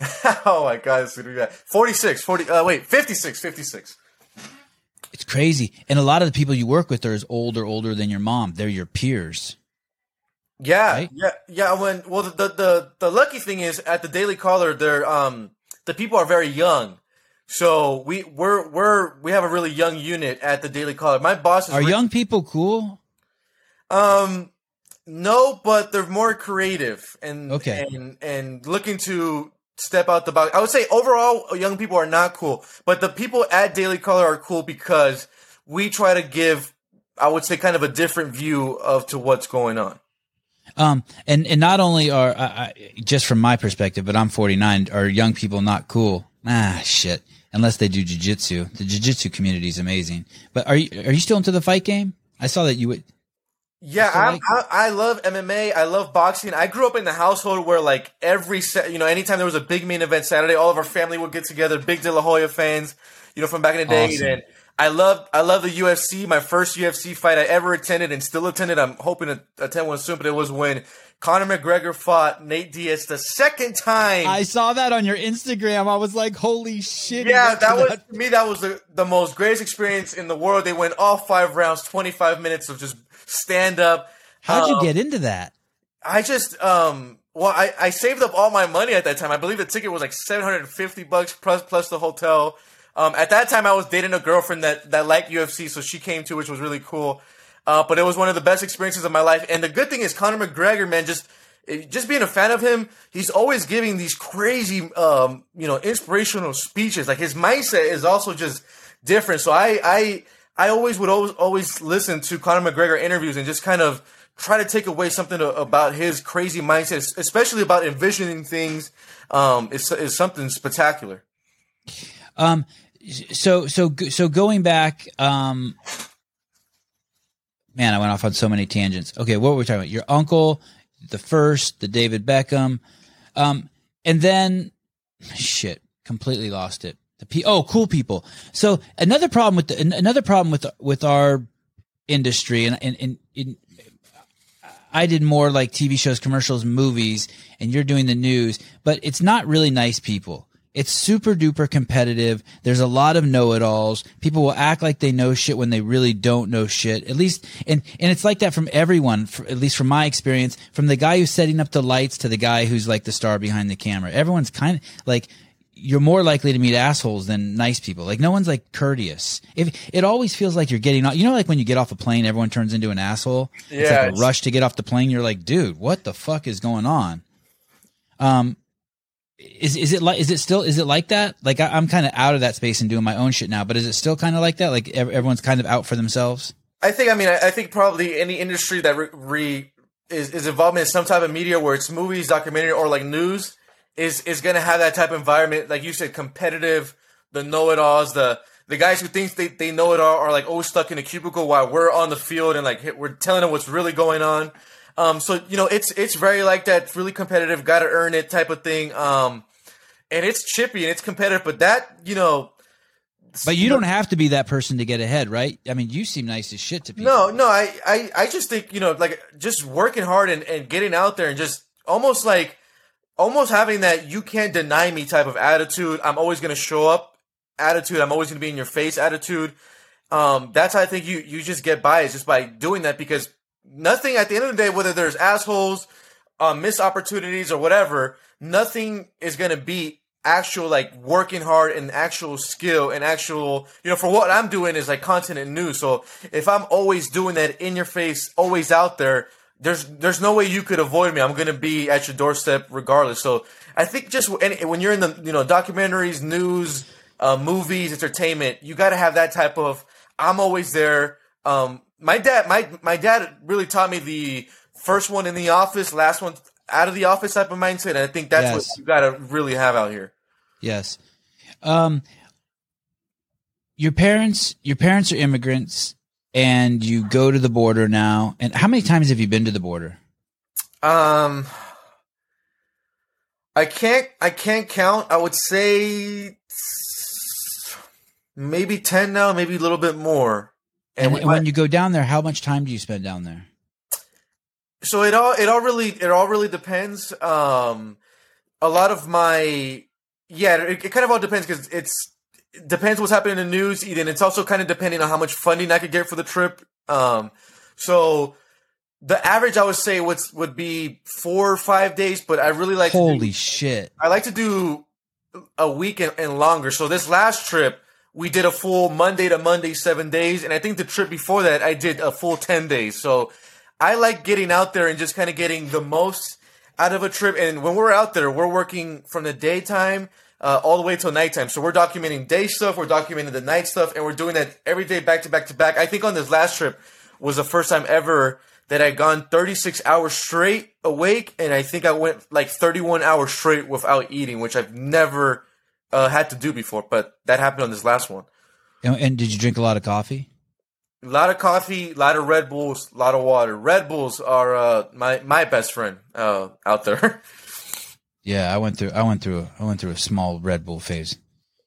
*laughs* oh my god, is gonna be bad. 46, 40, uh, wait, 56, 56. It's crazy. And a lot of the people you work with are as old or older than your mom. They're your peers. Yeah, Right? yeah, yeah. When well, the, the the the lucky thing is at the Daily Caller, they're um the people are very young, so we we're we're we have a really young unit at the Daily Caller. My boss is Are re- young people cool? um no, but they're more creative and Okay. and and looking to step out the box. I would say overall, young people are not cool, but the people at Daily Caller are cool because we try to give, I would say, kind of a different view of to what's going on. Um, and, and not only are, just from my perspective, but I'm 49, are young people not cool? Ah, shit. Unless they do jujitsu. The jujitsu community is amazing. But are you, are you still into the fight game? I saw that you would, Yeah, I, like- I I love MMA. I love boxing. I grew up in the household where like every sa- you know anytime there was a big main event Saturday, all of our family would get together. Big De La Hoya fans, you know from back in the day. Awesome. And I love I love the UFC. My first UFC fight I ever attended and still attended. I'm hoping to attend one soon, but it was when Conor McGregor fought Nate Diaz the second time. I saw that on your Instagram. I was like, holy shit. yeah, that was to me. That was the, the most greatest experience in the world. They went all five rounds, twenty five minutes of just stand up. How'd you Um, get into that? I just um well I, I saved up all my money at that time. I believe the ticket was like seven hundred and fifty bucks plus plus the hotel. Um at that time I was dating a girlfriend that that liked UFC, so she came too, which was really cool. Uh but it was one of the best experiences of my life. And the good thing is Conor McGregor, man, just just being a fan of him, he's always giving these crazy um, you know, inspirational speeches. Like his mindset is also just different. So I I I always would always always listen to Conor McGregor interviews and just kind of try to take away something to, about his crazy mindset, especially about envisioning things. Um, is is something spectacular. Um, so, so, so going back, um, man, I went off on so many tangents. Okay. What were we talking about? Your uncle, the first, the David Beckham, um, and then shit, completely lost it. The oh, cool people. So another problem with the, another problem with, with our industry and, and, and, and I did more like TV shows, commercials, movies, and you're doing the news, but it's not really nice people. It's super duper competitive. There's a lot of know-it-alls. People will act like they know shit when they really don't know shit. At least, and, and it's like that from everyone, for, at least from my experience, from the guy who's setting up the lights to the guy who's like the star behind the camera. Everyone's kind of like, you're more likely to meet assholes than nice people. Like no one's like courteous. If it always feels like you're getting off, you know, like when you get off a plane, everyone turns into an asshole. it's Yeah, like a it's- rush to get off the plane. You're like, dude, what the fuck is going on? Um, is is it like is it still is it like that? Like I, I'm kind of out of that space and doing my own shit now, but is it still kind of like that? Like ev- everyone's kind of out for themselves. I think. I mean, I, I think probably any industry that re, re is, is involvement in some type of media where it's movies, documentary, or like news is is gonna have that type of environment, like you said, competitive, the know it alls, the the guys who think they, they know it all are like always stuck in a cubicle while we're on the field and like we're telling them what's really going on. Um, so you know it's it's very like that, really competitive, got to earn it type of thing. Um, and it's chippy and it's competitive, but that you know. But you don't have to be that person to get ahead, right? I mean, you seem nice as shit to people. No, no, I, I, I just think you know, like just working hard and, and getting out there and just almost like, almost having that you can't deny me type of attitude. I'm always gonna show up attitude. I'm always gonna be in your face attitude. Um, that's how I think you you just get is just by doing that because nothing at the end of the day, whether there's assholes, um, missed opportunities or whatever, nothing is gonna beat actual like working hard and actual skill and actual you know for what I'm doing is like content and news. So if I'm always doing that in your face, always out there, there's there's no way you could avoid me. I'm gonna be at your doorstep regardless. So I think just when you're in the you know documentaries, news, uh, movies, entertainment, you got to have that type of I'm always there. Um, my dad, my my dad really taught me the first one in the office, last one out of the office type of mindset. And I think that's yes. what you got to really have out here. Yes. Um, your parents, your parents are immigrants, and you go to the border now. And how many times have you been to the border? Um, I can't, I can't count. I would say maybe ten now, maybe a little bit more. And, and when you go down there, how much time do you spend down there? So it all it all really it all really depends. Um, a lot of my yeah, it, it kind of all depends because it's it depends what's happening in the news. Eden. It's also kind of depending on how much funding I could get for the trip. Um, so the average I would say would would be four or five days, but I really like holy do, shit. I like to do a week and, and longer. So this last trip we did a full Monday to Monday seven days, and I think the trip before that I did a full ten days. So I like getting out there and just kind of getting the most out of a trip. And when we're out there, we're working from the daytime uh, all the way till nighttime. So we're documenting day stuff, we're documenting the night stuff, and we're doing that every day back to back to back. I think on this last trip was the first time ever that I'd gone 36 hours straight awake, and I think I went like 31 hours straight without eating, which I've never uh, had to do before. But that happened on this last one. And, and did you drink a lot of coffee? A lot of coffee, a lot of Red Bulls, a lot of water. Red Bulls are uh, my my best friend uh, out there. *laughs* yeah, I went through I went through I went through a small Red Bull phase.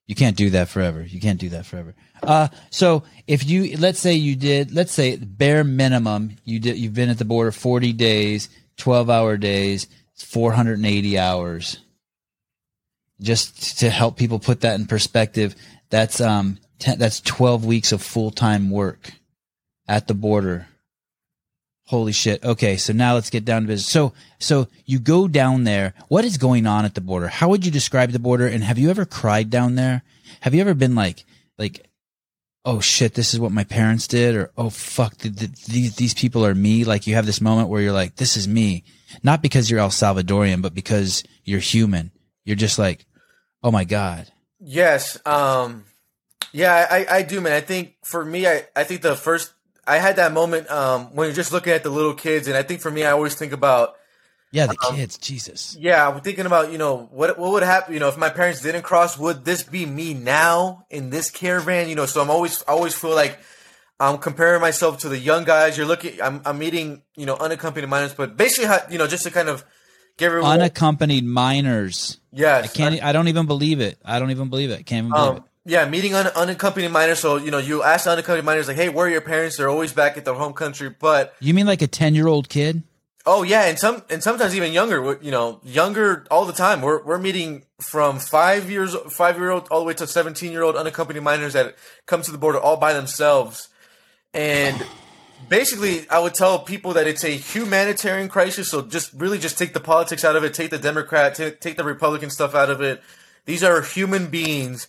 You can't do that forever. You can't do that forever. Uh, so if you let's say you did let's say bare minimum you did you've been at the border 40 days, 12 hour days, 480 hours. Just to help people put that in perspective, that's um ten, that's 12 weeks of full-time work at the border. Holy shit. Okay, so now let's get down to business. So, so you go down there. What is going on at the border? How would you describe the border? And have you ever cried down there? Have you ever been like, like, oh shit, this is what my parents did, or oh fuck, the, the, these these people are me? Like you have this moment where you're like, this is me, not because you're El Salvadorian, but because you're human. You're just like, oh my god. Yes. Um. Yeah, I, I do, man. I think for me, I, I think the first I had that moment um, when you're just looking at the little kids, and I think for me, I always think about yeah, the um, kids, Jesus. Yeah, I'm thinking about you know what what would happen, you know, if my parents didn't cross, would this be me now in this caravan? You know, so I'm always I always feel like I'm comparing myself to the young guys. You're looking, I'm I'm meeting you know unaccompanied minors, but basically, you know, just to kind of give everyone unaccompanied minors. Yes, I can't. I, I don't even believe it. I don't even believe it. Can't even believe um, it. Yeah, meeting un- unaccompanied minors. So you know, you ask unaccompanied minors like, "Hey, where are your parents?" They're always back at their home country. But you mean like a ten year old kid? Oh yeah, and some and sometimes even younger. You know, younger all the time. We're we're meeting from five years five year old all the way to seventeen year old unaccompanied minors that come to the border all by themselves, and. Basically, I would tell people that it's a humanitarian crisis. So just really just take the politics out of it, take the Democrat, take, take the Republican stuff out of it. These are human beings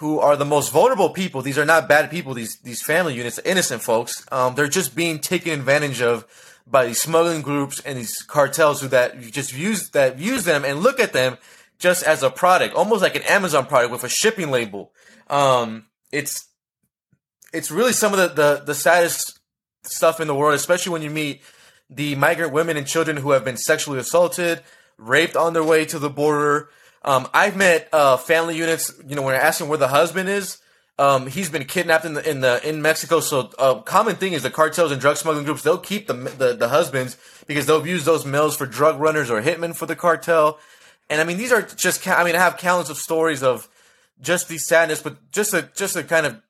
who are the most vulnerable people. These are not bad people. These these family units, innocent folks. Um, they're just being taken advantage of by these smuggling groups and these cartels who that just use that use them and look at them just as a product, almost like an Amazon product with a shipping label. Um, it's it's really some of the, the the saddest stuff in the world, especially when you meet the migrant women and children who have been sexually assaulted, raped on their way to the border. Um, I've met uh, family units. You know, when you're asking where the husband is, um, he's been kidnapped in the in the in Mexico. So a uh, common thing is the cartels and drug smuggling groups they'll keep the, the the husbands because they'll use those males for drug runners or hitmen for the cartel. And I mean, these are just I mean, I have countless of stories of just the sadness, but just to just to kind of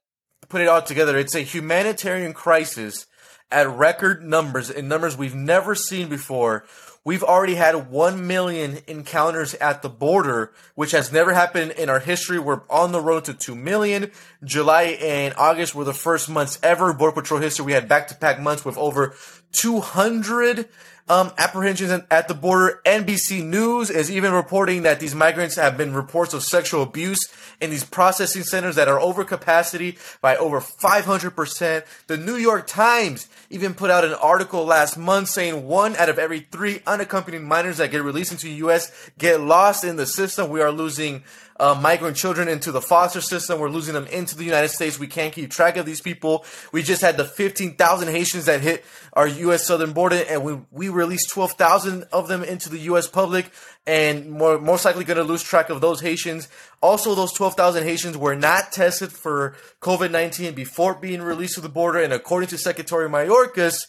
put it all together, it's a humanitarian crisis at record numbers in numbers we've never seen before We've already had 1 million encounters at the border, which has never happened in our history. We're on the road to 2 million. July and August were the first months ever Border Patrol history. We had back to back months with over 200 um, apprehensions at the border. NBC News is even reporting that these migrants have been reports of sexual abuse in these processing centers that are over capacity by over 500%. The New York Times even put out an article last month saying one out of every three unaccompanied minors that get released into the U.S. get lost in the system. We are losing uh, migrant children into the foster system. We're losing them into the United States. We can't keep track of these people. We just had the 15,000 Haitians that hit our U.S. southern border, and we, we released 12,000 of them into the U.S. public, and more most likely going to lose track of those Haitians. Also, those 12,000 Haitians were not tested for COVID 19 before being released to the border, and according to Secretary Mayorkas,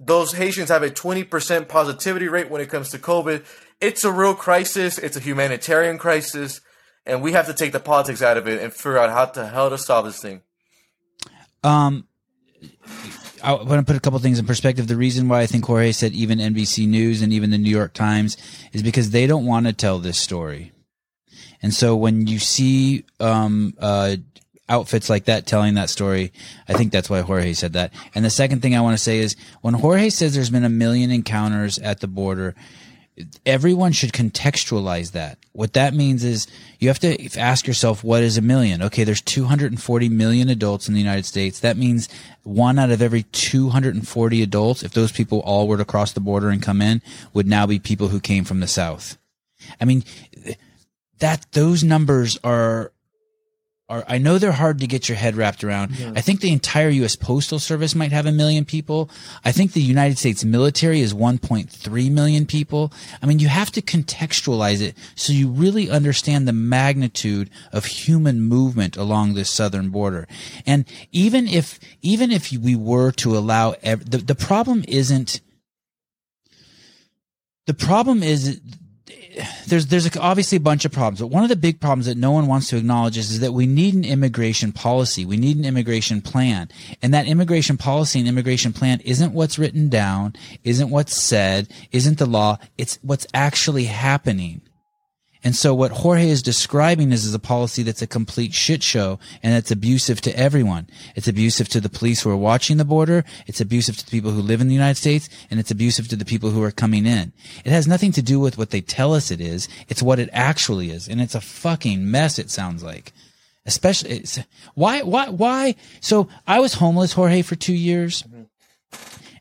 those Haitians have a 20% positivity rate when it comes to COVID. It's a real crisis. It's a humanitarian crisis and we have to take the politics out of it and figure out how the hell to solve this thing. Um, I want to put a couple things in perspective. The reason why I think Jorge said even NBC News and even the New York Times is because they don't want to tell this story. And so when you see um, uh, outfits like that telling that story, I think that's why Jorge said that. And the second thing I want to say is when Jorge says there's been a million encounters at the border, everyone should contextualize that. What that means is you have to ask yourself, what is a million? Okay, there's 240 million adults in the United States. That means one out of every 240 adults, if those people all were to cross the border and come in, would now be people who came from the South. I mean, that, those numbers are are I know they're hard to get your head wrapped around. Yeah. I think the entire US Postal Service might have a million people. I think the United States military is 1.3 million people. I mean, you have to contextualize it so you really understand the magnitude of human movement along this southern border. And even if even if we were to allow ev- the the problem isn't the problem is there's there's obviously a bunch of problems, but one of the big problems that no one wants to acknowledge is, is that we need an immigration policy. We need an immigration plan, and that immigration policy and immigration plan isn't what's written down, isn't what's said, isn't the law. It's what's actually happening. And so what Jorge is describing is, is a policy that's a complete shit show and it's abusive to everyone. It's abusive to the police who are watching the border. It's abusive to the people who live in the United States and it's abusive to the people who are coming in. It has nothing to do with what they tell us it is. It's what it actually is. And it's a fucking mess, it sounds like. Especially, why, why, why? So I was homeless, Jorge, for two years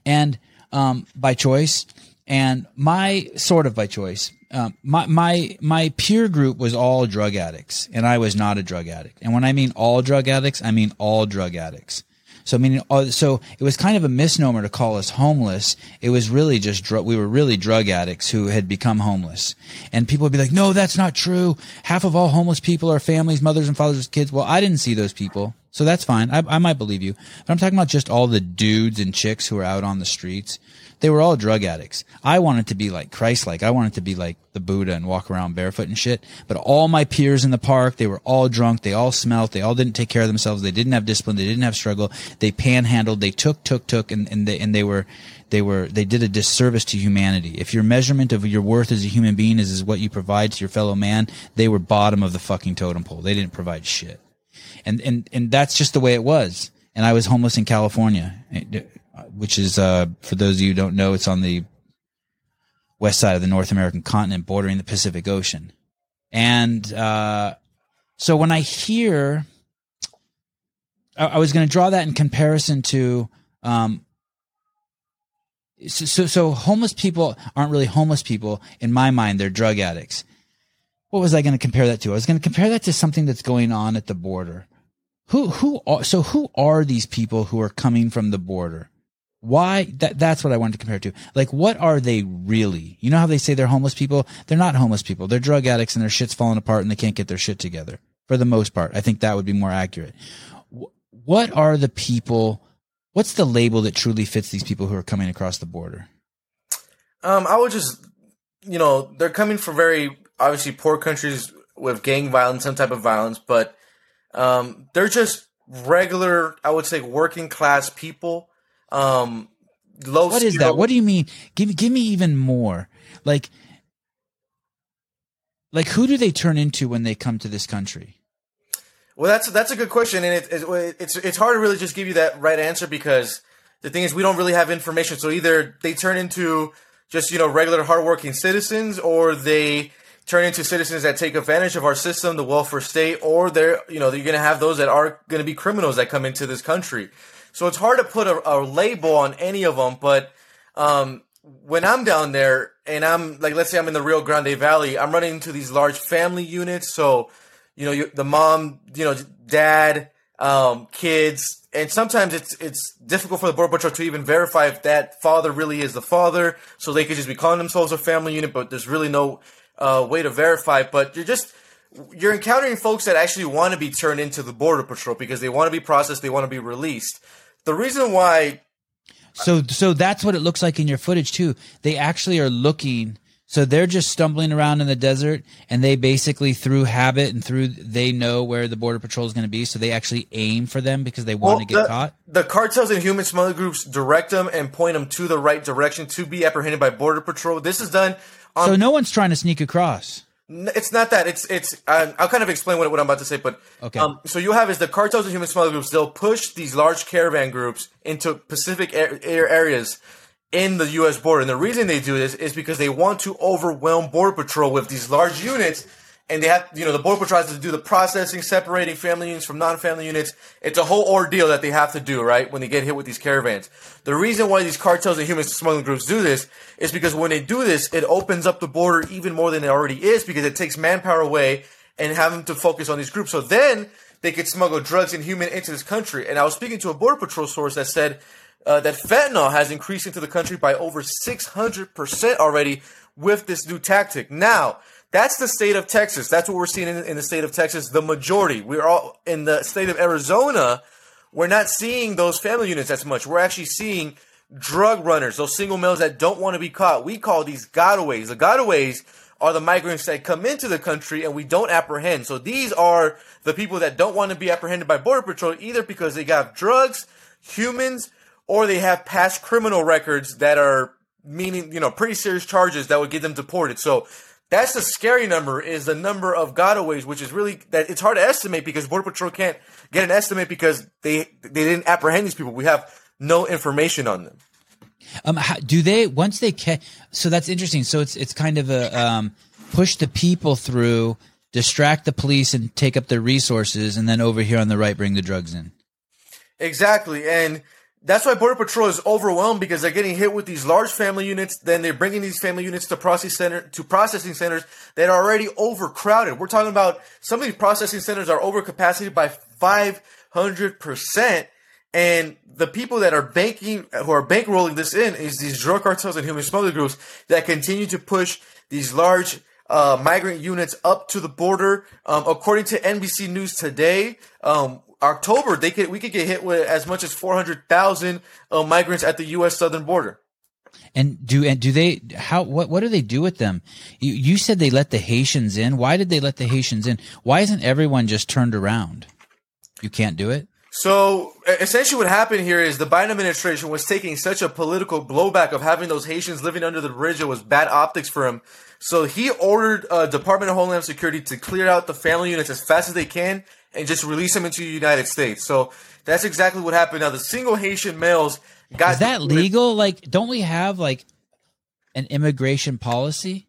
and, um, by choice and my sort of by choice um, my my my peer group was all drug addicts, and I was not a drug addict. And when I mean all drug addicts, I mean all drug addicts. So I mean, uh, so it was kind of a misnomer to call us homeless. It was really just drug. We were really drug addicts who had become homeless, and people would be like, "No, that's not true. Half of all homeless people are families, mothers and fathers with kids." Well, I didn't see those people, so that's fine. I, I might believe you, but I'm talking about just all the dudes and chicks who are out on the streets they were all drug addicts. I wanted to be like Christ-like. I wanted to be like the Buddha and walk around barefoot and shit. But all my peers in the park, they were all drunk. They all smelt. They all didn't take care of themselves. They didn't have discipline. They didn't have struggle. They panhandled. They took, took, took, and, and they and they were they were they did a disservice to humanity. If your measurement of your worth as a human being is, is what you provide to your fellow man, they were bottom of the fucking totem pole. They didn't provide shit. And and and that's just the way it was. And I was homeless in California which is uh, for those of you who don't know, it's on the west side of the North American continent, bordering the Pacific Ocean. And uh, so when I hear, I, I was going to draw that in comparison to. Um, so, so, so homeless people aren't really homeless people in my mind. They're drug addicts. What was I going to compare that to? I was going to compare that to something that's going on at the border. Who, who are, so who are these people who are coming from the border? Why? That, that's what I wanted to compare to. Like, what are they really? You know how they say they're homeless people? They're not homeless people. They're drug addicts and their shit's falling apart and they can't get their shit together. For the most part, I think that would be more accurate. What are the people? What's the label that truly fits these people who are coming across the border? Um, I would just, you know, they're coming from very obviously poor countries with gang violence, some type of violence, but um, they're just regular, I would say, working class people. Um, low. What is that? What do you mean? Give me, give me even more. Like, like who do they turn into when they come to this country? Well, that's that's a good question, and it, it, it's it's hard to really just give you that right answer because the thing is we don't really have information. So either they turn into just you know regular hardworking citizens, or they turn into citizens that take advantage of our system, the welfare state, or they're you know you're going to have those that are going to be criminals that come into this country. So it's hard to put a, a label on any of them. But um, when I'm down there and I'm like, let's say I'm in the Rio Grande Valley, I'm running into these large family units. So you know you, the mom, you know, dad, um, kids, and sometimes it's it's difficult for the border patrol to even verify if that father really is the father. So they could just be calling themselves a family unit, but there's really no uh, way to verify. But you're just you're encountering folks that actually want to be turned into the border patrol because they want to be processed, they want to be released. The reason why. So so that's what it looks like in your footage too. They actually are looking. So they're just stumbling around in the desert, and they basically through habit and through they know where the border patrol is going to be, so they actually aim for them because they want well, to get the, caught. The cartels and human smuggling groups direct them and point them to the right direction to be apprehended by border patrol. This is done so no one's trying to sneak across. It's not that. It's it's. Uh, I'll kind of explain what, what I'm about to say, but okay. Um, so you have is the cartels and human smuggling groups. They'll push these large caravan groups into Pacific air, air areas in the U.S. border, and the reason they do this is because they want to overwhelm border patrol with these large units and they have, you know, the border patrol has to do the processing, separating family units from non-family units. It's a whole ordeal that they have to do, right? When they get hit with these caravans. The reason why these cartels and human smuggling groups do this is because when they do this, it opens up the border even more than it already is because it takes manpower away and have them to focus on these groups. So then they could smuggle drugs and human into this country. And I was speaking to a border patrol source that said uh, that fentanyl has increased into the country by over 600% already with this new tactic. Now, that's the state of Texas. That's what we're seeing in, in the state of Texas. The majority. We're all in the state of Arizona. We're not seeing those family units as much. We're actually seeing drug runners, those single males that don't want to be caught. We call these gotaways. The gotaways are the migrants that come into the country and we don't apprehend. So these are the people that don't want to be apprehended by Border Patrol either because they got drugs, humans, or they have past criminal records that are meaning, you know, pretty serious charges that would get them deported. So that's the scary number is the number of gotaways, which is really that it's hard to estimate because Border Patrol can't get an estimate because they they didn't apprehend these people. We have no information on them. Um, how, do they once they catch? So that's interesting. So it's it's kind of a um, push the people through, distract the police, and take up their resources, and then over here on the right, bring the drugs in. Exactly, and that's why Border Patrol is overwhelmed because they're getting hit with these large family units. Then they're bringing these family units to processing center to processing centers that are already overcrowded. We're talking about some of these processing centers are overcapacity by five hundred percent. And the people that are banking, who are bankrolling this in, is these drug cartels and human smuggling groups that continue to push these large uh, migrant units up to the border. Um, according to NBC News today, um, October, they could we could get hit with as much as four hundred thousand uh, migrants at the U.S. southern border. And do and do they how what what do they do with them? You, you said they let the Haitians in. Why did they let the Haitians in? Why isn't everyone just turned around? You can't do it. So essentially, what happened here is the Biden administration was taking such a political blowback of having those Haitians living under the bridge. It was bad optics for him. So he ordered uh, Department of Homeland Security to clear out the family units as fast as they can and just release them into the United States. So that's exactly what happened. Now the single Haitian males got Is that legal? Like don't we have like an immigration policy?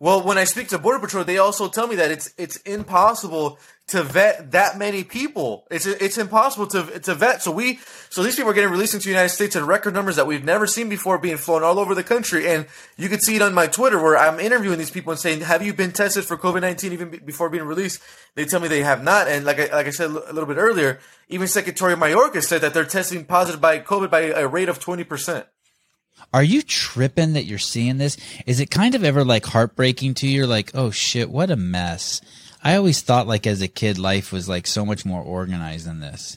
Well, when I speak to Border Patrol, they also tell me that it's it's impossible to vet that many people. It's it's impossible to to vet. So we so these people are getting released into the United States at record numbers that we've never seen before, being flown all over the country. And you can see it on my Twitter where I'm interviewing these people and saying, "Have you been tested for COVID nineteen even before being released?" They tell me they have not. And like I, like I said a little bit earlier, even Secretary Mayorkas said that they're testing positive by COVID by a rate of twenty percent. Are you tripping that you're seeing this? Is it kind of ever like heartbreaking to you? You're like, oh shit, what a mess. I always thought like as a kid, life was like so much more organized than this.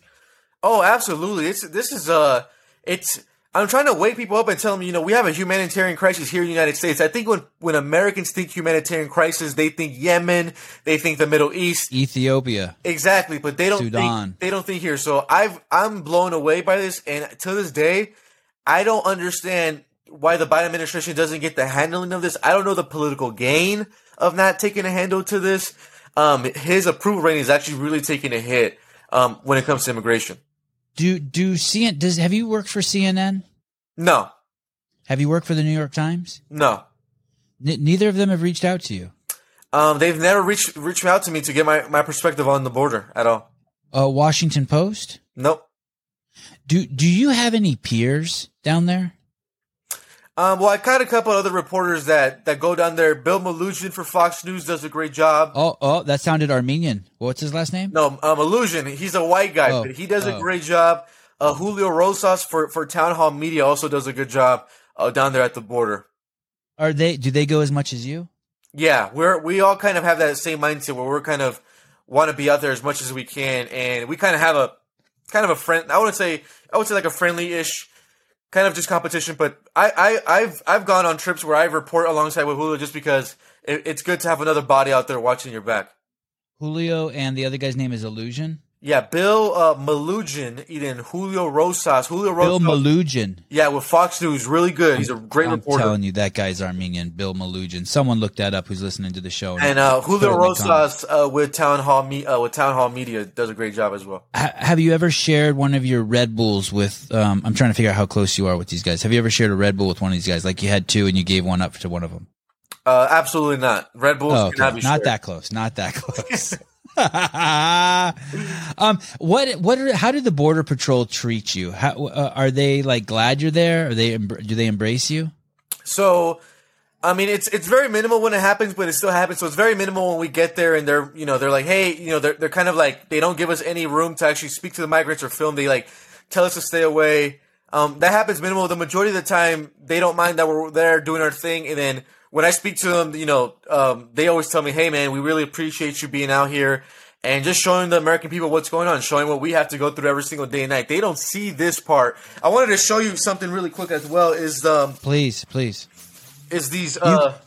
Oh, absolutely. It's this is uh, it's. I'm trying to wake people up and tell them, you know, we have a humanitarian crisis here in the United States. I think when when Americans think humanitarian crisis, they think Yemen, they think the Middle East, Ethiopia, exactly, but they don't Sudan. think they don't think here. So I've I'm blown away by this, and to this day, I don't understand why the Biden administration doesn't get the handling of this. I don't know the political gain of not taking a handle to this. Um, his approval rating is actually really taking a hit um, when it comes to immigration. Do do CN does have you worked for CNN? No, Have you worked for the New York Times? no. N- neither of them have reached out to you. Um, they've never reached reached out to me to get my, my perspective on the border at all. Uh, Washington Post. Nope. Do do you have any peers down there? Um, well, I caught a couple other reporters that, that go down there. Bill Melugin for Fox News does a great job. Oh oh, that sounded Armenian. What's his last name? No, um, Illusion. He's a white guy, Oh, but he does a oh. great job. Uh, Julio Rosas for, for Town Hall Media also does a good job uh, down there at the border. Are they? Do they go as much as you? Yeah, we're we all kind of have that same mindset where we're kind of want to be out there as much as we can, and we kind of have a kind of a friend. I wouldn't say I would say like a friendly ish kind of just competition, but I, I I've I've gone on trips where I report alongside with Julio just because it, it's good to have another body out there watching your back. Julio and the other guy's name is Illusion. Yeah, Bill uh, Melugin, Eden Julio Rosas, Julio Bill Rosas. Melugin. yeah, with Fox News, really good. He's a great reporter. I'm telling you, that guy's Armenian. Bill Melugin. Someone looked that up. Who's listening to the show? and uh, Julio. Rosas uh, with Town Hall Me- uh, with Town Hall Media does a great job as well. Ha- have you ever shared one of your Red Bulls with? Um, I'm trying to figure out how close you are with these guys. Have you ever shared a Red Bull with one of these guys? Like you had two and you gave one up to one of them. Uh, absolutely not. Red Bulls Oh, cannot okay. be not shared. that close. Not that *laughs* close. *laughs* *laughs* um, what what are, how did the border patrol treat you? How uh, are they like glad you're there? Are they do they embrace you? So, I mean, it's it's very minimal when it happens, but it still happens. So it's very minimal when we get there, and they're you know they're like, hey, you know, they're they're kind of like they don't give us any room to actually speak to the migrants or film. They like tell us to stay away. Um, that happens minimal. The majority of the time, they don't mind that we're there doing our thing, and then when I speak to them, you know, um, they always tell me, hey, man, we really appreciate you being out here. And just showing the American people what's going on, showing what we have to go through every single day and night. They don't see this part. I wanted to show you something really quick as well. Is um, Please, please, is these uh,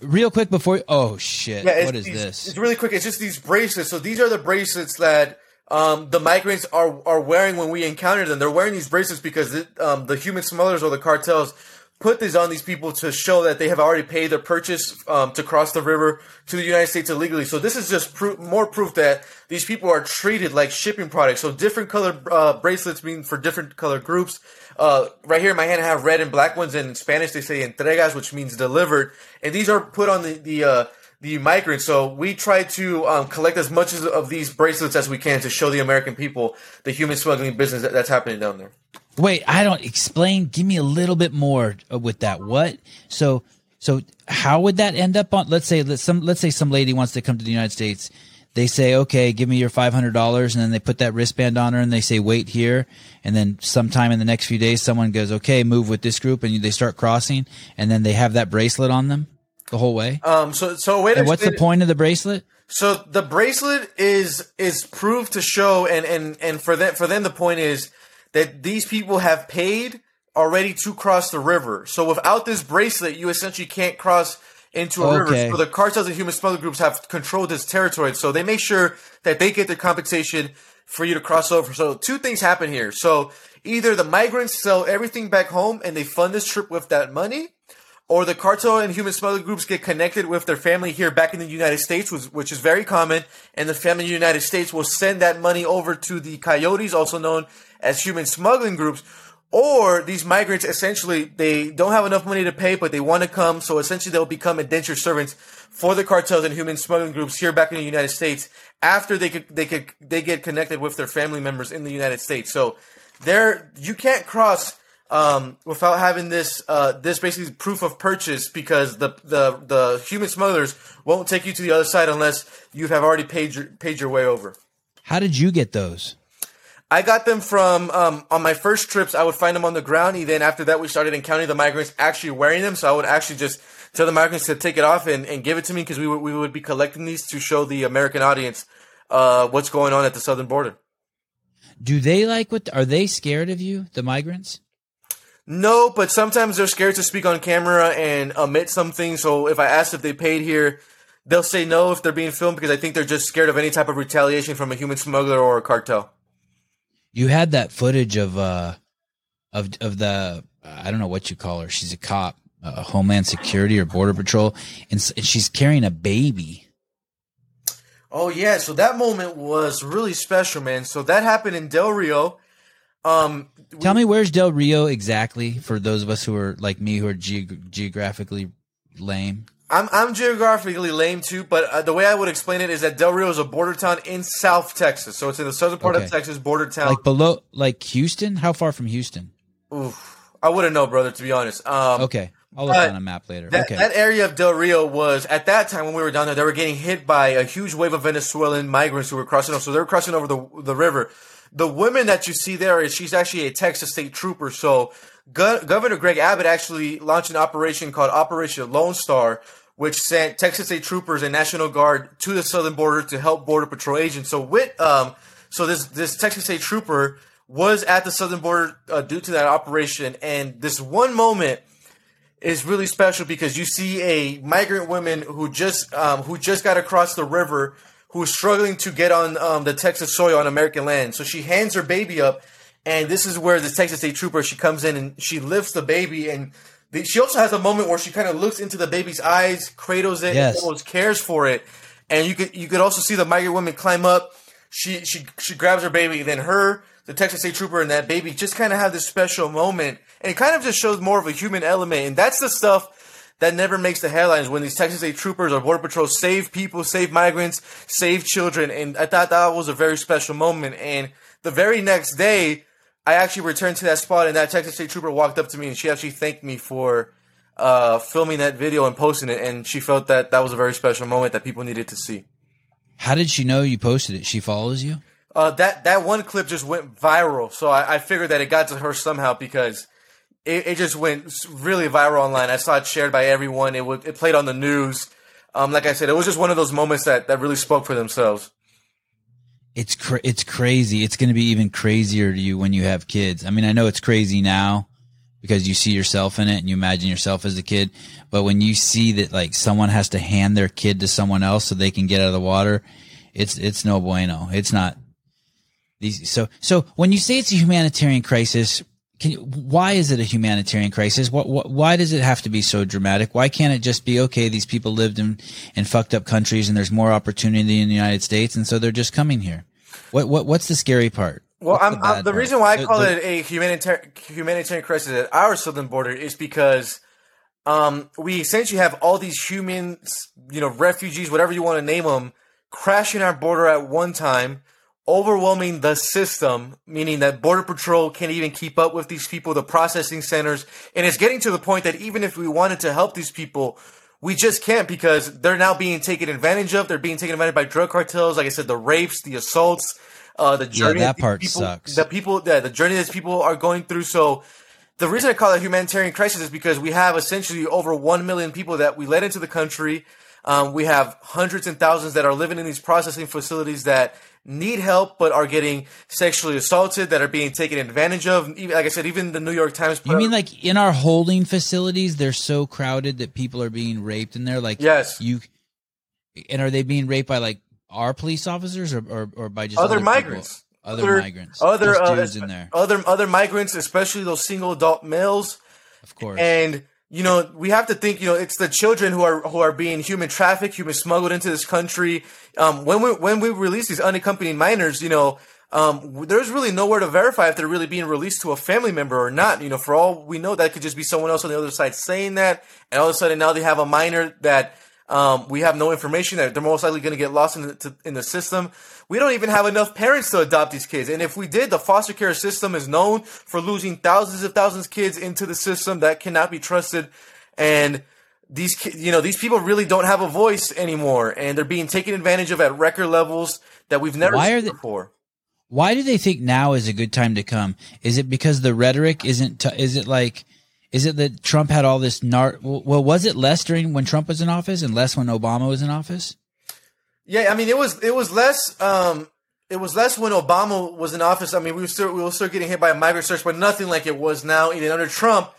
real quick before. Oh shit! Yeah, what is these- this? It's really quick. It's just these bracelets. So these are the bracelets that um, the migrants are are wearing when we encounter them. They're wearing these bracelets because it, um, the human smugglers or the cartels put these on these people to show that they have already paid their purchase um, to cross the river to the United States illegally. So this is just proof, more proof that these people are treated like shipping products. So different color uh, bracelets mean for different color groups. Uh, right here in my hand, I have red and black ones. And in Spanish, they say entregas, which means delivered. And these are put on the the uh, the migrants. So we try to um, collect as much as, of these bracelets as we can to show the American people the human smuggling business that, that's happening down there. Wait, I don't explain. Give me a little bit more uh, with that. What? So, so how would that end up on? Let's say let some. Let's say some lady wants to come to the United States. They say, "Okay, give me your five hundred dollars," and then they put that wristband on her, and they say, "Wait here." And then sometime in the next few days, someone goes, "Okay, move with this group," and they start crossing, and then they have that bracelet on them the whole way. Um, so so wait. and what's the point of the bracelet? So the bracelet is is proved to show, and and and for them for them the point is that these people have paid already to cross the river. So without this bracelet, you essentially can't cross into a Okay. river. So the cartels and human smuggling groups have controlled this territory. So they make sure that they get their compensation for you to cross over. So two things happen here. So either the migrants sell everything back home and they fund this trip with that money, or the cartel and human smuggling groups get connected with their family here back in the United States, which, which is very common, and the family in the United States will send that money over to the coyotes, also known as human smuggling groups, or these migrants essentially they don't have enough money to pay, but they want to come. So essentially, they'll become indentured servants for the cartels and human smuggling groups here back in the United States after they could they could they get connected with their family members in the United States. So there, you can't cross um, without having this uh, this basically proof of purchase because the, the the human smugglers won't take you to the other side unless you have already paid your paid your way over. How did you get those? I got them from um, on my first trips. I would find them on the ground. And then after that, we started encountering the migrants actually wearing them. So I would actually just tell the migrants to take it off and, and give it to me because we would, we would be collecting these to show the American audience uh, what's going on at the southern border. Do they like what? Are they scared of you, the migrants? No, but sometimes they're scared to speak on camera and omit something. So if I ask if they paid here, they'll say no if they're being filmed because I think they're just scared of any type of retaliation from a human smuggler or a cartel you had that footage of uh of of the I don't know what you call her. She's a cop, uh, Homeland Security or Border Patrol, and, and she's carrying a baby. Oh yeah, so that moment was really special, man. So that happened in Del Rio. Um, Tell me where's Del Rio exactly for those of us who are like me who are ge- geographically lame. I'm I'm geographically lame too, but uh, the way I would explain it is that Del Rio is a border town in South Texas, so it's in the southern part okay. of Texas, border town, like below, like Houston. How far from Houston? Oof, I wouldn't know, brother. To be honest. Um, okay, I'll look on a map later. That, okay, that area of Del Rio was at that time when we were down there. They were getting hit by a huge wave of Venezuelan migrants who were crossing over. So they were crossing over the the river. The woman that you see there is she's actually a Texas state trooper. So Go- Governor Greg Abbott actually launched an operation called Operation Lone Star which sent Texas State Troopers and National Guard to the southern border to help Border Patrol agents. So with um, so this this Texas State Trooper was at the southern border uh, due to that operation, and this one moment is really special because you see a migrant woman who just um, who just got across the river who is struggling to get on um, the Texas soil on American land. So she hands her baby up, and this is where the Texas State Trooper she comes in and she lifts the baby and she also has a moment where she kind of looks into the baby's eyes, cradles it, yes. and almost cares for it. And you could you could also see the migrant woman climb up. She she she grabs her baby, then her, the Texas State Trooper, and that baby just kind of have this special moment, and it kind of just shows more of a human element. And that's the stuff that never makes the headlines when these Texas State Troopers or Border Patrol save people, save migrants, save children. And I thought that was a very special moment. And the very next day, I actually returned to that spot, and that Texas State Trooper walked up to me, and she actually thanked me for uh, filming that video and posting it, and she felt that that was a very special moment that people needed to see. How did she know you posted it? She follows you. Uh, that that one clip just went viral, so I, I figured that it got to her somehow because it, it, just went really viral online. I saw it shared by everyone. It would, it played on the news. Um, like I said, it was just one of those moments that that really spoke for themselves it's it's crazy. It's going to be even crazier to you when you have kids. I mean, I know it's crazy now because you see yourself in it and you imagine yourself as a kid. But when you see that like someone has to hand their kid to someone else so they can get out of the water, it's it's no bueno. It's not. These so so when you say it's a humanitarian crisis, can you, why is it a humanitarian crisis? What, what, why does it have to be so dramatic? Why can't it just be okay? These people lived in in fucked up countries, and there's more opportunity in the United States, and so they're just coming here. What what what's the scary part? Well, I'm, the, reason why I call the, it a humanitarian humanitarian crisis at our southern border is because um, we essentially have all these humans, you know, refugees, whatever you want to name them, crashing our border at one time overwhelming the system, meaning that Border Patrol can't even keep up with these people, the processing centers. And it's getting to the point that even if we wanted to help these people, we just can't because they're now being taken advantage of. They're being taken advantage by drug cartels. Like I said, the rapes, the assaults, uh, the journey yeah, that part people, sucks. The people, the, the journey that people are going through. So the reason I call it a humanitarian crisis is because we have essentially over 1 million people that we let into the country. Um, we have hundreds and thousands that are living in these processing facilities that need help but are getting sexually assaulted, that are being taken advantage of. Like I said, even the New York Times. You mean like in our holding facilities, they're so crowded that people are being raped in there? Like yes, you. And are they being raped by like our police officers or or, or by just other, other migrants? Other, other, migrants, other uh, dudes in there, other other migrants, especially those single adult males, of course, and you know, we have to think, you know, it's the children who are who are being human trafficked, human smuggled into this country. Um, when we when we release these unaccompanied minors, you know, um, there's really nowhere to verify if they're really being released to a family member or not. You know, for all we know, that could just be someone else on the other side saying that, and all of a sudden now they have a minor that um, we have no information that they're most likely going to get lost in the, to, in the system. We don't even have enough parents to adopt these kids, and if we did, the foster care system is known for losing thousands of thousands of kids into the system that cannot be trusted, and these you know these people really don't have a voice anymore, and they're being taken advantage of at record levels that we've never Why seen they- before. Why do they think now is a good time to come? Is it because the rhetoric isn't? T- is it like? Is it that Trump had all this nar? Well, was it less during when Trump was in office and less when Obama was in office? Yeah, I mean it was it was less um it was less when Obama was in office. I mean we were still we were still getting hit by a migrant surge, but nothing like it was now. Even under Trump,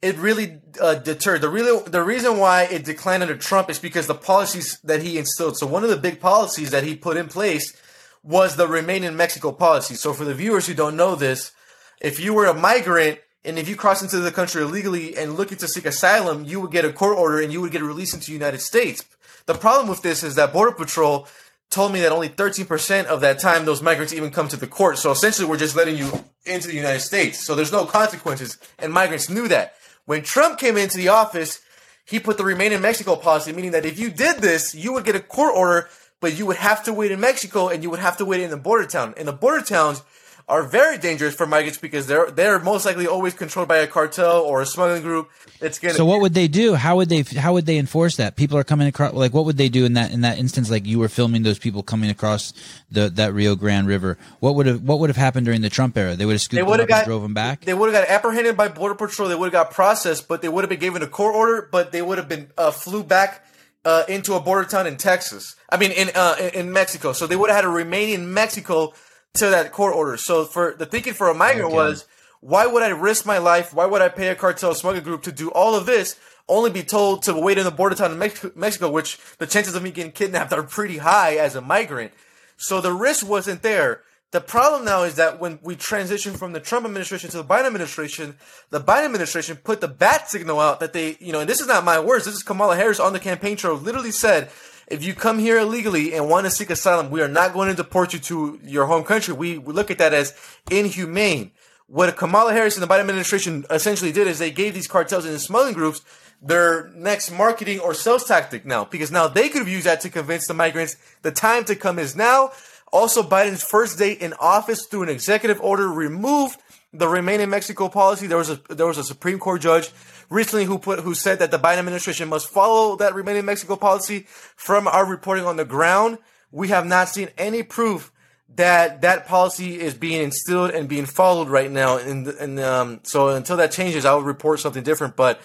it really uh, deterred. The really the reason why it declined under Trump is because the policies that he instilled. So one of the big policies that he put in place was the remain in Mexico policy. So for the viewers who don't know this, if you were a migrant and if you crossed into the country illegally and looking to seek asylum, you would get a court order and you would get released into the United States. The problem with this is that Border Patrol told me that only 13% of that time those migrants even come to the court. So essentially, we're just letting you into the United States. So there's no consequences. And migrants knew that. When Trump came into the office, he put the remain in Mexico policy, meaning that if you did this, you would get a court order, but you would have to wait in Mexico and you would have to wait in the border town. In the border towns are very dangerous for migrants because they're they're most likely always controlled by a cartel or a smuggling group. It's gonna So what would they do? How would they? How would they enforce that? People are coming across. Like, what would they do in that in that instance? Like you were filming those people coming across the that Rio Grande River. What would have What would have happened during the Trump era? They would have scooped They them would up have and got drove them back. They would have got apprehended by border patrol. They would have got processed, but they would have been given a court order. But they would have been uh, flew back uh, into a border town in Texas. I mean, in uh, in- in Mexico. So they would have had to remain in Mexico to that court order. So for the thinking for a migrant Okay. was, why would I risk my life? Why would I pay a cartel smuggling group to do all of this? Only be told to wait in the border town in Mex- Mexico, which the chances of me getting kidnapped are pretty high as a migrant. So the risk wasn't there. The problem now is that when we transition from the Trump administration to the Biden administration, the Biden administration put the bat signal out that they, you know, and this is not my words, this is Kamala Harris on the campaign trail literally said, if you come here illegally and want to seek asylum, we are not going to deport you to your home country. We, we look at that as inhumane. What Kamala Harris and the Biden administration essentially did is they gave these cartels and the smuggling groups their next marketing or sales tactic now, because now they could have used that to convince the migrants the time to come is now. Also, Biden's first day in office through an executive order removed the remain in Mexico policy. There was a there was a Supreme Court judge recently who put who said that the Biden administration must follow that remain in Mexico policy. From our reporting on the ground, we have not seen any proof that that policy is being instilled and being followed right now. And and um, so until that changes, I will report something different. But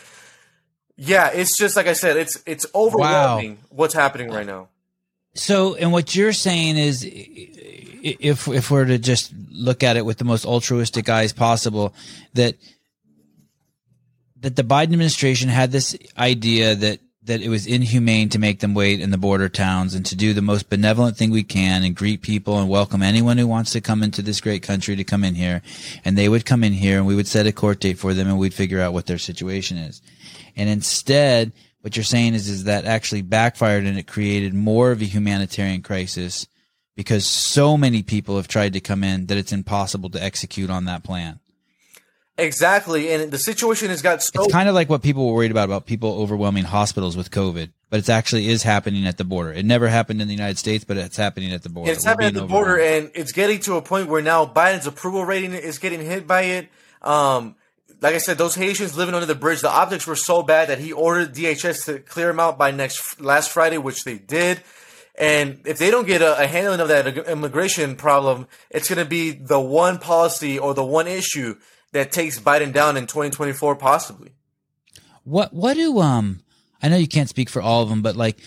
yeah, it's just like I said, it's it's overwhelming what's happening right now. So, and what you're saying is, if if we're to just look at it with the most altruistic eyes possible, that that the Biden administration had this idea that that it was inhumane to make them wait in the border towns and to do the most benevolent thing we can and greet people and welcome anyone who wants to come into this great country to come in here, and they would come in here and we would set a court date for them and we'd figure out what their situation is, and instead what you're saying is is that actually backfired and it created more of a humanitarian crisis because so many people have tried to come in that it's impossible to execute on that plan. Exactly, and the situation has got so It's kind of like what people were worried about about people overwhelming hospitals with COVID, but it actually is happening at the border. It never happened in the United States, but it's happening at the border. It's We're happening at the border, and it's getting to a point where now Biden's approval rating is getting hit by it. Um, like I said, those Haitians living under the bridge, the optics were so bad that he ordered DHS to clear them out by next last Friday, which they did. And if they don't get a, a handling of that immigration problem, it's going to be the one policy or the one issue that takes Biden down in 2024, possibly. What what do um I know you can't speak for all of them, but like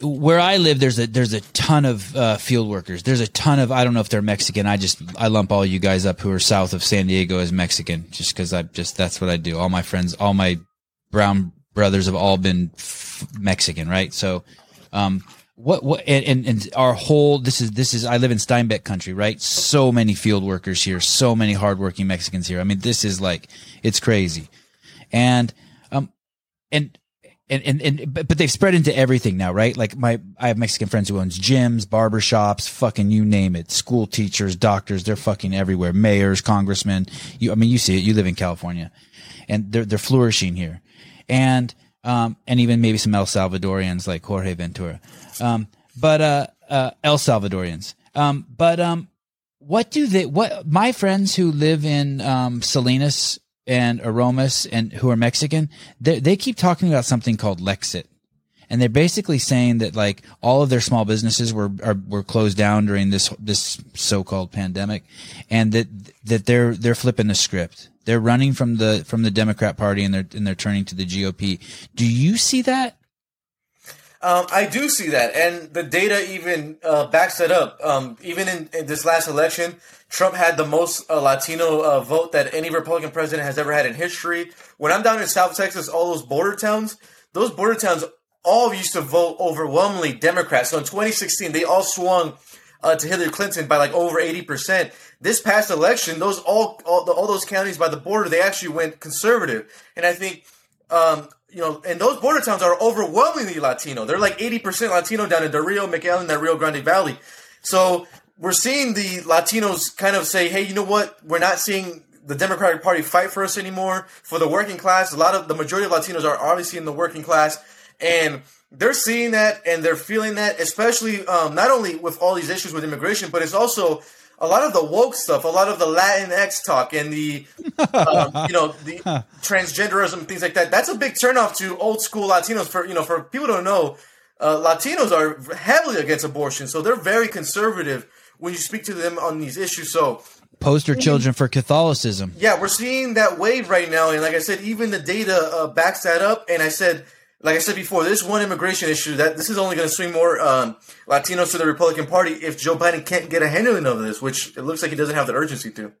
where I live, there's a there's a ton of uh, field workers. There's a ton of I don't know if they're Mexican. I just I lump all you guys up who are south of San Diego as Mexican, just because I just that's what I do. All my friends, all my brown brothers have all been f- Mexican, right? So, um, what what and, and our whole this is this is I live in Steinbeck country, right? So many field workers here, so many hardworking Mexicans here. I mean, this is like it's crazy, and um, and and, and, and but, but they've spread into everything now, right? Like my, I have Mexican friends who owns gyms, barbershops, fucking you name it, school teachers, doctors, they're fucking everywhere. Mayors, congressmen. You, I mean, you see it. You live in California and they're, they're flourishing here. And, um, and even maybe some El Salvadorians like Jorge Ventura. Um, but, uh, uh, El Salvadorians. Um, but, um, what do they, what, my friends who live in, um, Salinas, and Aromas and who are Mexican, they, they keep talking about something called Lexit. And they're basically saying that like all of their small businesses were are, were closed down during this this so-called pandemic, and that that they're they're flipping the script. They're running from the from the Democrat Party and they're and they're turning to the GOP. Do you see that? Um, I do see that, and the data even uh, backs that up. Um, even in, in, this last election, Trump had the most uh, Latino uh, vote that any Republican president has ever had in history. When I'm down in South Texas, all those border towns, those border towns all used to vote overwhelmingly Democrat. So in 2016, they all swung uh, to Hillary Clinton by like over 80%. This past election, those all all, all those counties by the border, they actually went conservative, and I think. Um, you know, and those border towns are overwhelmingly Latino. They're like 80% Latino down in Del Rio, McAllen, that Rio Grande Valley. So we're seeing the Latinos kind of say, hey, you know what? We're not seeing the Democratic Party fight for us anymore. For the working class, a lot of the majority of Latinos are obviously in the working class. And they're seeing that and they're feeling that, especially um, not only with all these issues with immigration, but it's also a lot of the woke stuff, a lot of the Latin X talk, and the um, you know the *laughs* transgenderism things like that. That's a big turnoff to old school Latinos. For you know, for people don't know, uh, Latinos are heavily against abortion, so they're very conservative when you speak to them on these issues. So poster children for Catholicism. Yeah, we're seeing that wave right now, and like I said, even the data uh, backs that up. And I said like I said before, this one immigration issue that this is only going to swing more um, Latinos to the Republican Party if Joe Biden can't get a handling of this, which it looks like he doesn't have the urgency to.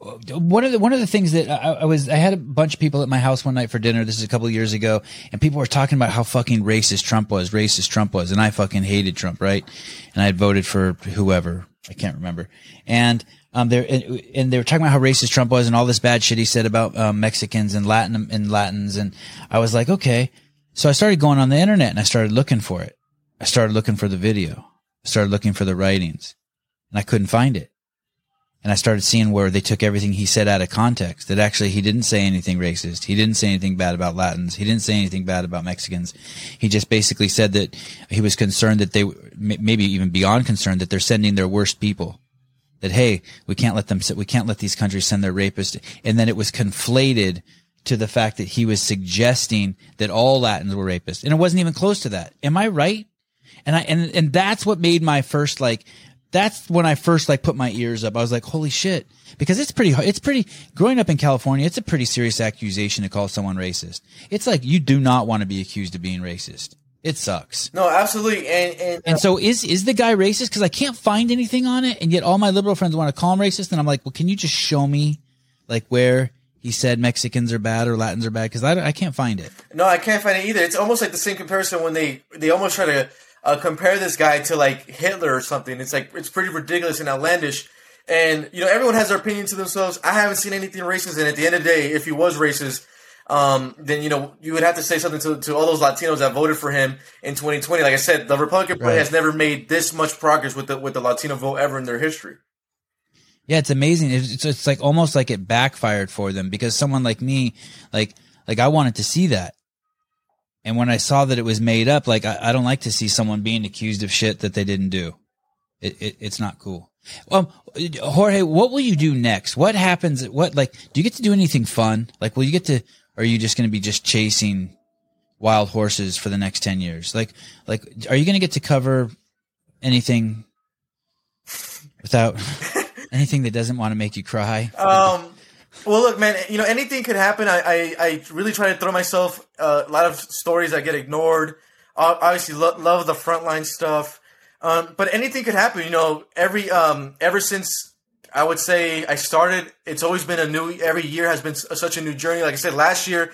One of the one of the things that I, I, was I had a bunch of people at my house one night for dinner. This is a couple years ago, and people were talking about how fucking racist Trump was, racist Trump was, and I fucking hated Trump, right? And I had voted for whoever I can't remember, and um, there and, and, they were talking about how racist Trump was and all this bad shit he said about um, Mexicans and Latin and Latins, and I was like, okay. So I started going on the internet and I started looking for it. I started looking for the video. I started looking for the writings, and I couldn't find it. And I started seeing where they took everything he said out of context. That actually he didn't say anything racist. He didn't say anything bad about Latins. He didn't say anything bad about Mexicans. He just basically said that he was concerned that they, maybe even beyond concerned, that they're sending their worst people that hey, we can't let them we can't let these countries send their rapists. And then it was conflated to the fact that he was suggesting that all Latins were rapists, and it wasn't even close to that. Am I right? And I and and that's what made my first like. That's when I first like put my ears up. I was like, holy shit. Because it's pretty, it's pretty, growing up in California, it's a pretty serious accusation to call someone racist. It's like you do not want to be accused of being racist. It sucks. No, absolutely. And and, and so is is the guy racist? Because I can't find anything on it, and yet all my liberal friends want to call him racist, and I'm like, well, can you just show me, like, where he said Mexicans are bad or Latins are bad? Because I, I can't find it. No, I can't find it either. It's almost like the same comparison when they they almost try to uh, compare this guy to like Hitler or something. It's like it's pretty ridiculous and outlandish. And you know, everyone has their opinion to themselves. I haven't seen anything racist, and at the end of the day, if he was racist um, then you know you would have to say something to, to all those Latinos that voted for him in 2020. Like I said, the Republican Party right. has never made this much progress with the with the Latino vote ever in their history. Yeah, it's amazing. It's, it's like almost like it backfired for them because someone like me, like like I wanted to see that, and when I saw that it was made up, like I, I don't like to see someone being accused of shit that they didn't do. It, it it's not cool. Um, Jorge, what will you do next? What happens? What like do you get to do anything fun? Like, will you get to or are you just going to be just chasing wild horses for the next 10 years? Like, like, are you going to get to cover anything without *laughs* anything that doesn't want to make you cry? Um, well, look, man, you know, anything could happen. I, I, I really try to throw myself uh, a lot of stories that get ignored. Obviously, lo- love the frontline stuff. Um, but anything could happen. You know, every um, ever since I would say I started. It's always been a new. Every year has been such a new journey. Like I said, last year,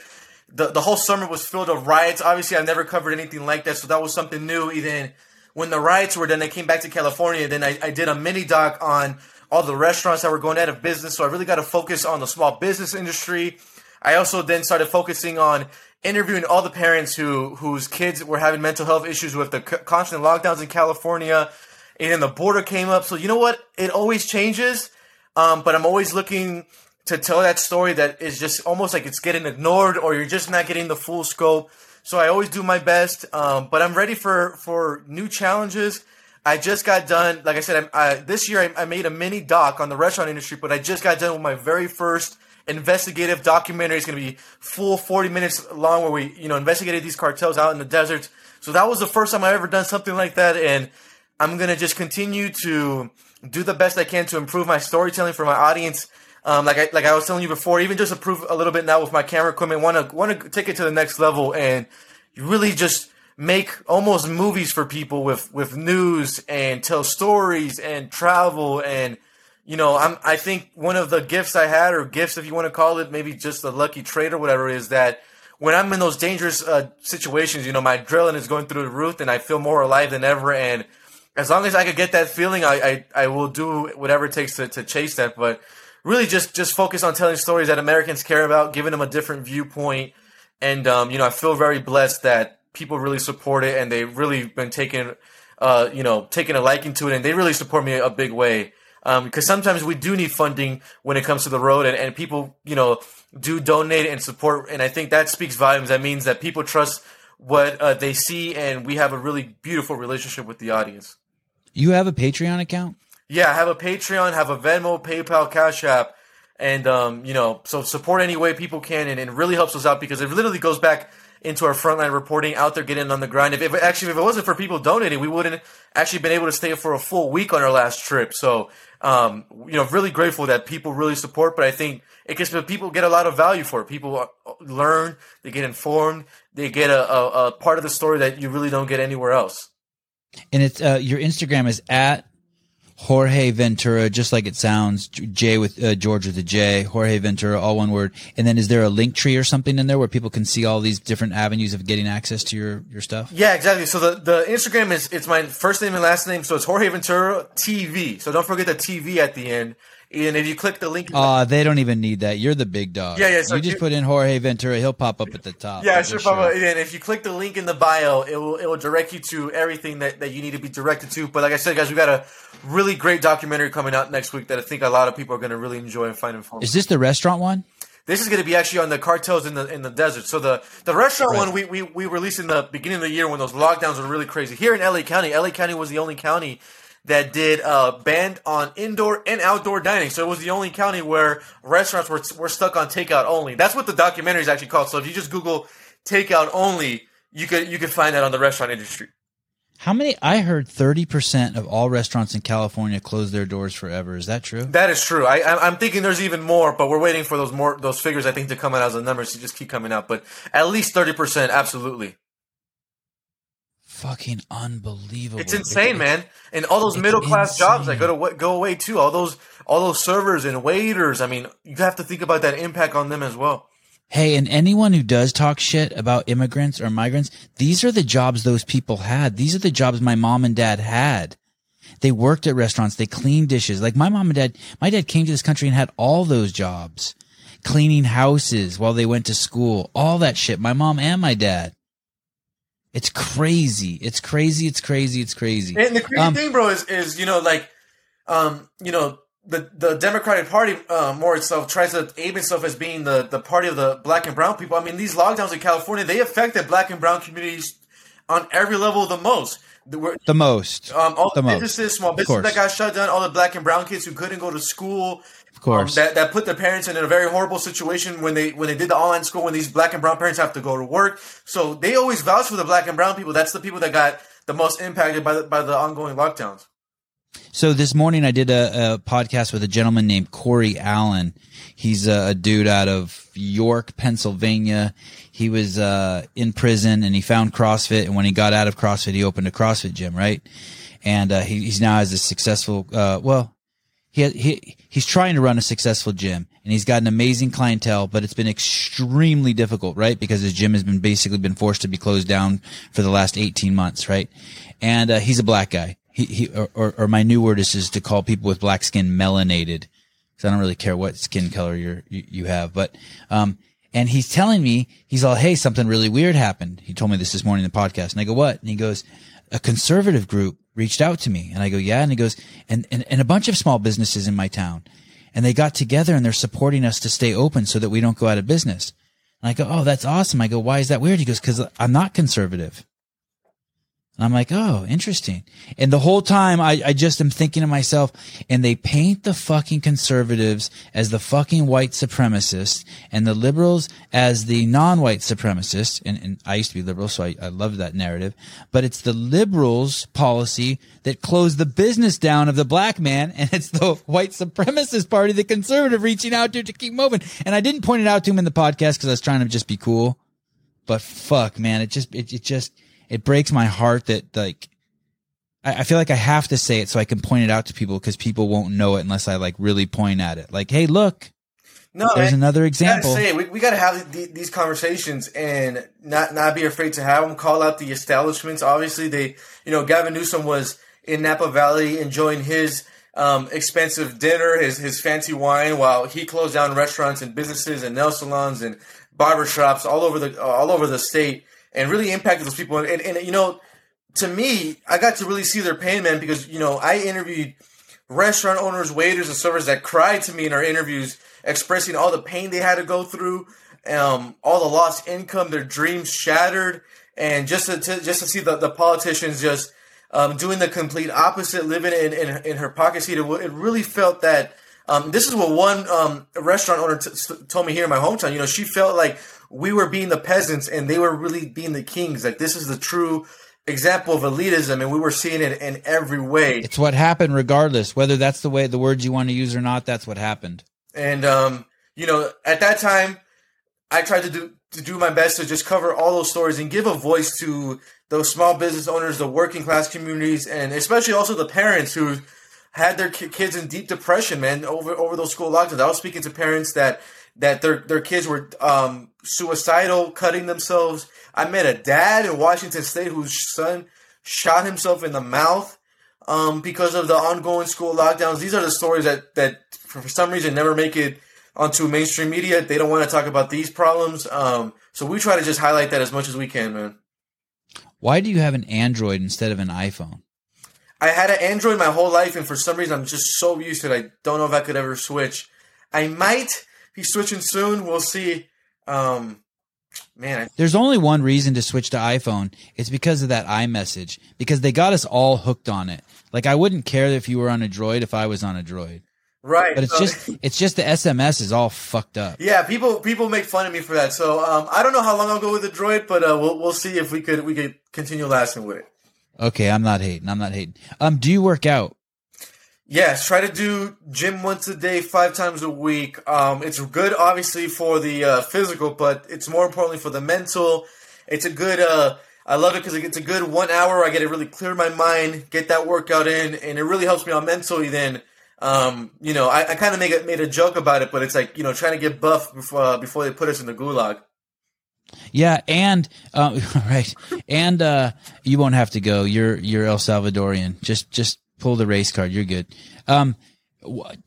the the whole summer was filled of riots. Obviously, I've never covered anything like that, so that was something new. Even when the riots were done, I came back to California. Then I, I did a mini doc on all the restaurants that were going out of business. So I really got to focus on the small business industry. I also then started focusing on interviewing all the parents who whose kids were having mental health issues with the constant lockdowns in California, and then the border came up. So you know what? It always changes, um, but I'm always looking to tell that story that is just almost like it's getting ignored, or you're just not getting the full scope. So I always do my best, um, but I'm ready for for new challenges. I just got done, like I said, I, I, this year I, I made a mini doc on the restaurant industry, but I just got done with my very first investigative documentary. It's going to be full 40 minutes long where we, you know, investigated these cartels out in the desert. So that was the first time I ever done something like that. And I'm to just continue to do the best I can to improve my storytelling for my audience. Um, like I, like I was telling you before, even just improve a little bit now with my camera equipment, want to, want to take it to the next level and really just make almost movies for people with, with news and tell stories and travel and, you know, I'm, I think one of the gifts I had, or gifts if you want to call it, maybe just a lucky trait or whatever, is that when I'm in those dangerous uh, situations, you know, my adrenaline is going through the roof and I feel more alive than ever. And as long as I could get that feeling, I, I, I will do whatever it takes to, to chase that. But really just, just focus on telling stories that Americans care about, giving them a different viewpoint. And, um, you know, I feel very blessed that people really support it and they've really been taking, uh, you know, taking a liking to it and they really support me a big way because um, sometimes we do need funding when it comes to the road, and, and people, you know, do donate and support, and I think that speaks volumes. That means that people trust what uh, they see, and we have a really beautiful relationship with the audience. You have a Patreon account? Yeah, I have a Patreon, have a Venmo, PayPal, Cash App, and um, you know, so support any way people can, and it really helps us out because it literally goes back into our frontline reporting out there getting on the grind. If, actually if it wasn't for people donating, we wouldn't actually been able to stay for a full week on our last trip. So um, you know, really grateful that people really support. But I think it gets people get a lot of value for it. People uh, learn, they get informed, they get a, a, a part of the story that you really don't get anywhere else. And it's uh, your Instagram is at Jorge Ventura, just like it sounds, J with uh, George with a J, Jorge Ventura, all one word. And then is there a link tree or something in there where people can see all these different avenues of getting access to your, your stuff? Yeah, exactly. So the, the Instagram is, it's my first name and last name. So it's Jorge Ventura TV. So don't forget the TV at the end. And if you click the link, uh, they don't even need that. You're the big dog. Yeah, yeah. So you just put in Jorge Ventura, he'll pop up at the top. Yeah, sure, pop up. And if you click the link in the bio, it will it will direct you to everything that, that you need to be directed to. But like I said, guys, we got a really great documentary coming out next week that I think a lot of people are going to really enjoy and find informative. Is this the restaurant one? This is going to be actually on the cartels in the in the desert. So the the restaurant right. one we, we we released in the beginning of the year when those lockdowns were really crazy. Here in LA County, LA County was the only county that did uh, banned on indoor and outdoor dining. So it was the only county where restaurants were, were stuck on takeout only. That's what the documentary is actually called. So if you just Google takeout only, you could you could find that on the restaurant industry. How many? I heard thirty percent of all restaurants in California close their doors forever. Is that true? That is true. I, I'm thinking there's even more, but we're waiting for those more those figures. I think to come out as the numbers to just keep coming out. But at least thirty percent, absolutely fucking unbelievable. It's insane, it's, man. And all those middle class jobs that go to go away too. All those all those servers and waiters. I mean, you have to think about that impact on them as well. Hey, and anyone who does talk shit about immigrants or migrants, these are the jobs those people had. These are the jobs my mom and dad had. They worked at restaurants. They cleaned dishes. Like my mom and dad, my dad came to this country and had all those jobs. Cleaning houses while they went to school. All that shit. My mom and my dad. It's crazy. It's crazy. It's crazy. It's crazy. And the crazy um, thing, bro, is is you know like, um, you know the the Democratic Party uh, more itself tries to aim itself as being the the party of the black and brown people. I mean, these lockdowns in California they affected black and brown communities on every level the most. The, the most. Um, all the, the businesses, most. small businesses that got shut down, all the black and brown kids who couldn't go to school, of course. Um, that, that put their parents in a very horrible situation when they when they did the online school when these black and brown parents have to go to work. So they always vouch for the black and brown people. That's the people that got the most impacted by the, by the ongoing lockdowns. So this morning I did a, a podcast with a gentleman named Corey Allen. He's a, a dude out of York, Pennsylvania. He was uh, in prison and he found CrossFit. And when he got out of CrossFit, he opened a CrossFit gym, right? And uh, he, he's now has a successful, uh, well, he, he he's trying to run a successful gym and he's got an amazing clientele, but it's been extremely difficult, right? Because his gym has been basically been forced to be closed down for the last 18 months, right? And uh, he's a black guy. He, he or, or, my new word is, is to call people with black skin melanated. Because I don't really care what skin color you you have, but um, And he's telling me, he's all, Hey, something really weird happened. He told me this this morning in the podcast. And I go, what? And he goes, a conservative group reached out to me. And I go, yeah. And he goes, and, and, and a bunch of small businesses in my town. And they got together and they're supporting us to stay open so that we don't go out of business. And I go, Oh, that's awesome. I go, why is that weird? He goes, cause I'm not conservative. And I'm like, oh, interesting. And the whole time I, I just am thinking to myself, and they paint the fucking conservatives as the fucking white supremacists and the liberals as the non-white supremacists. And, and I used to be liberal, so I, I love that narrative. But it's the liberals policy that closed the business down of the black man. *laughs* And it's the white supremacist party, the conservative reaching out to to keep moving. And I didn't point it out to him in the podcast because I was trying to just be cool. But fuck, man, it just, it, it just, it breaks my heart that like I, I, feel like I have to say it so I can point it out to people because people won't know it unless I like really point at it. Like, hey, look. No, there's man, another example. Say, we, we got to have the, these conversations and not not be afraid to have them. Call out the establishments. Obviously, they you know Gavin Newsom was in Napa Valley enjoying his um, expensive dinner, his his fancy wine, while he closed down restaurants and businesses and nail salons and barbershops all over the all over the state and really impacted those people. And, and, and, you know, to me, I got to really see their pain, man, because you know I interviewed restaurant owners, waiters, and servers that cried to me in our interviews, expressing all the pain they had to go through, um, all the lost income, their dreams shattered, and just to, to just to see the, the politicians just um, doing the complete opposite, living in in, in her pocket seat. It, it really felt that. Um, this is what one um, restaurant owner t- told me here in my hometown. You know, she felt like we were being the peasants and they were really being the kings. Like this is the true example of elitism and we were seeing it in every way. It's what happened regardless, whether that's the way the words you want to use or not, that's what happened. And um, you know, at that time I tried to do to do my best to just cover all those stories and give a voice to those small business owners, the working class communities, and especially also the parents who had their kids in deep depression, man, over over those school lockdowns. I was speaking to parents that that their their kids were um, suicidal, cutting themselves. I met a dad in Washington State whose son shot himself in the mouth um, because of the ongoing school lockdowns. These are the stories that that for some reason never make it onto mainstream media. They don't want to talk about these problems. Um, so we try to just highlight that as much as we can, man. Why do you have an Android instead of an iPhone? I had an Android my whole life, and for some reason, I'm just so used to it. I don't know if I could ever switch. I might be switching soon. We'll see. Um, man, I- there's only one reason to switch to iPhone. It's because of that iMessage. Because they got us all hooked on it. Like I wouldn't care if you were on a Droid if I was on a Droid. Right. But it's so, just it's just the SMS is all fucked up. Yeah, people people make fun of me for that. So um, I don't know how long I'll go with the Droid, but uh, we'll we'll see if we could we could continue lasting with it. Okay, I'm not hating. I'm not hating. Um, do you work out? Yes, try to do gym once a day, five times a week. Um, it's good, obviously, for the uh, physical, but it's more importantly for the mental. It's a good. Uh, I love it because it's a good one hour. I get to really clear my mind, get that workout in, and it really helps me out mentally. Then, um, you know, I, I kind of make it made a joke about it, but it's like you know trying to get buff before uh, before they put us in the gulag. Yeah, and uh, *laughs* right, and uh, you won't have to go. You're you're El Salvadorian. Just just pull the race card. You're good. Um, what,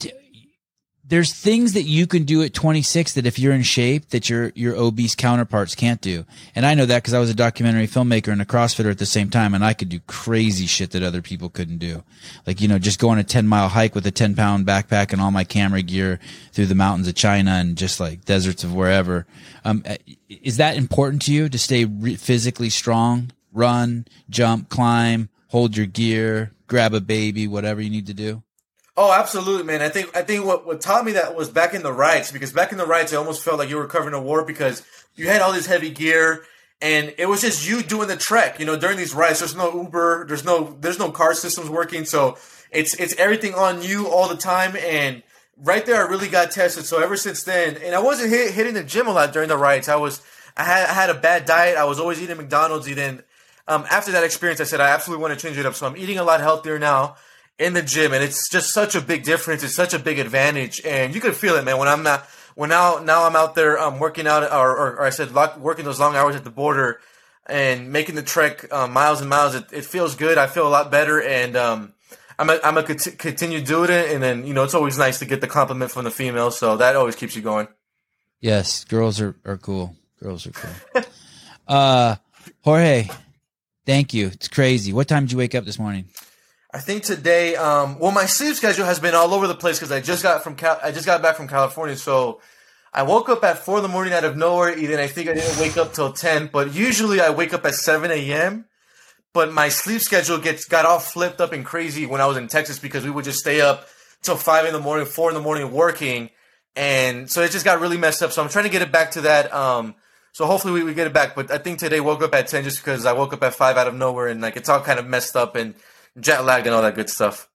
there's things that you can do at 26 that if you're in shape that your your obese counterparts can't do. And I know that because I was a documentary filmmaker and a CrossFitter at the same time, and I could do crazy shit that other people couldn't do. Like you know, just go on a 10 mile hike with a 10 pound backpack and all my camera gear through the mountains of China and just like deserts of wherever. Um, is that important to you to stay re- physically strong? Run, jump, climb, hold your gear, grab a baby, whatever you need to do? Oh, absolutely, man. I think I think what, what taught me that was back in the rights because back in the rights, I almost felt like you were covering a war because you had all this heavy gear and it was just you doing the trek. You know, during these rides, there's no Uber, there's no there's no car systems working, so it's it's everything on you all the time. And right there, I really got tested. So ever since then, and I wasn't hit, hitting the gym a lot during the rides. I was I had I had a bad diet. I was always eating McDonald's, eating um, after that experience, I said I absolutely want to change it up. So I'm eating a lot healthier now in the gym, and it's just such a big difference. It's such a big advantage, and you can feel it, man. When I'm not, when now now I'm out there um, working out, or, or, or I said working those long hours at the border and making the trek um, miles and miles. It, it, feels good. I feel a lot better, and um, I'm a, I'm a cont- continue doing it. And then you know it's always nice to get the compliment from the female, so that always keeps you going. Yes, girls are, are cool. Girls are cool. *laughs* uh, Jorge, thank you. It's crazy. What time did you wake up this morning? I think today, um, well, my sleep schedule has been all over the place because I just got from Cal- I just got back from California, so I woke up at four in the morning out of nowhere. Even I think I didn't wake up till ten, but usually I wake up at seven a.m. But my sleep schedule gets got all flipped up and crazy when I was in Texas because we would just stay up till five in the morning, four in the morning working, and so it just got really messed up. So I'm trying to get it back to that. Um, so hopefully we, we get it back. But I think today woke up at ten just because I woke up at five out of nowhere and like it's all kind of messed up and jet lagged and all that good stuff.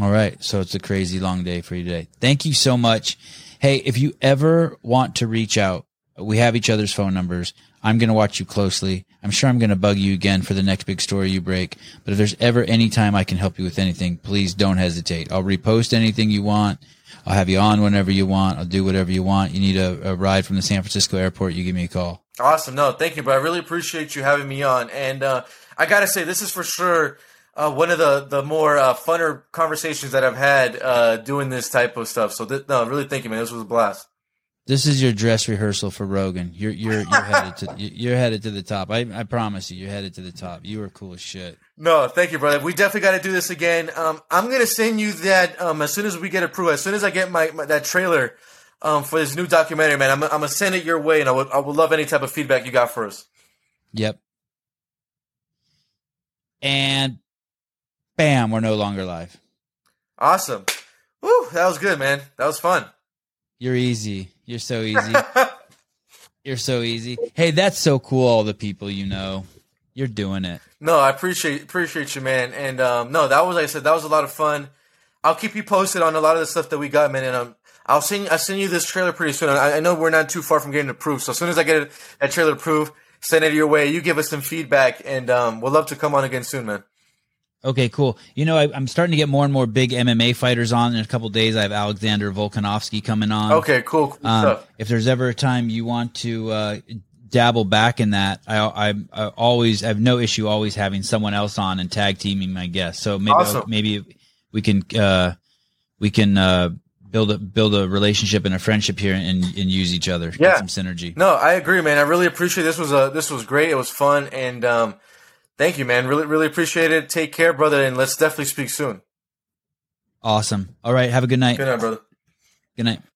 All right. So it's a crazy long day for you today. Thank you so much. Hey, if you ever want to reach out, we have each other's phone numbers. I'm going to watch you closely. I'm sure I'm going to bug you again for the next big story you break. But if there's ever any time I can help you with anything, please don't hesitate. I'll repost anything you want. I'll have you on whenever you want. I'll do whatever you want. You need a, a ride from the San Francisco airport, you give me a call. Awesome. No, thank you, bro. I really appreciate you having me on. And uh, I got to say, this is for sure uh, one of the the more uh, funner conversations that I've had uh, doing this type of stuff. So th- no, really thank you, man. This was a blast. This is your dress rehearsal for Rogan. You're you're you're headed to *laughs* you're headed to the top. I I promise you, you're headed to the top. You are cool as shit. No, thank you, brother. We definitely got to do this again. Um, I'm gonna send you that um, as soon as we get approved. As soon as I get my, my that trailer um, for this new documentary, man, I'm, I'm gonna send it your way, and I would I would love any type of feedback you got for us. Yep. And bam, we're no longer live. Awesome. Woo, that was good, man. That was fun. You're easy. You're so *laughs* easy. You're so easy. Hey, that's so cool. All the people you know, you're doing it. No, I appreciate appreciate you, man. And um, no, that was like I said, that was a lot of fun. I'll keep you posted on a lot of the stuff that we got, man. And um, I'll send I'll send you this trailer pretty soon. I, I know we're not too far from getting approved, so as soon as I get it, that trailer approved, send it your way. You give us some feedback, and um, we'll love to come on again soon, man. Okay, cool. You know, I, am starting to get more and more big MMA fighters on. In a couple days, I have Alexander Volkanovski coming on. Okay, cool. cool um, if there's ever a time you want to uh, dabble back in that, I, I, I, always I have no issue always having someone else on and tag teaming my guests. So maybe awesome. maybe we can uh, we can uh, build a build a relationship and a friendship here and, and use each other. Yeah, some synergy. No, I agree, man. I really appreciate this. Was a this was great. It was fun and. um Thank you, man. Really, really appreciate it. Take care, brother, and let's definitely speak soon. Awesome. All right. Have a good night. Good night, brother. Good night.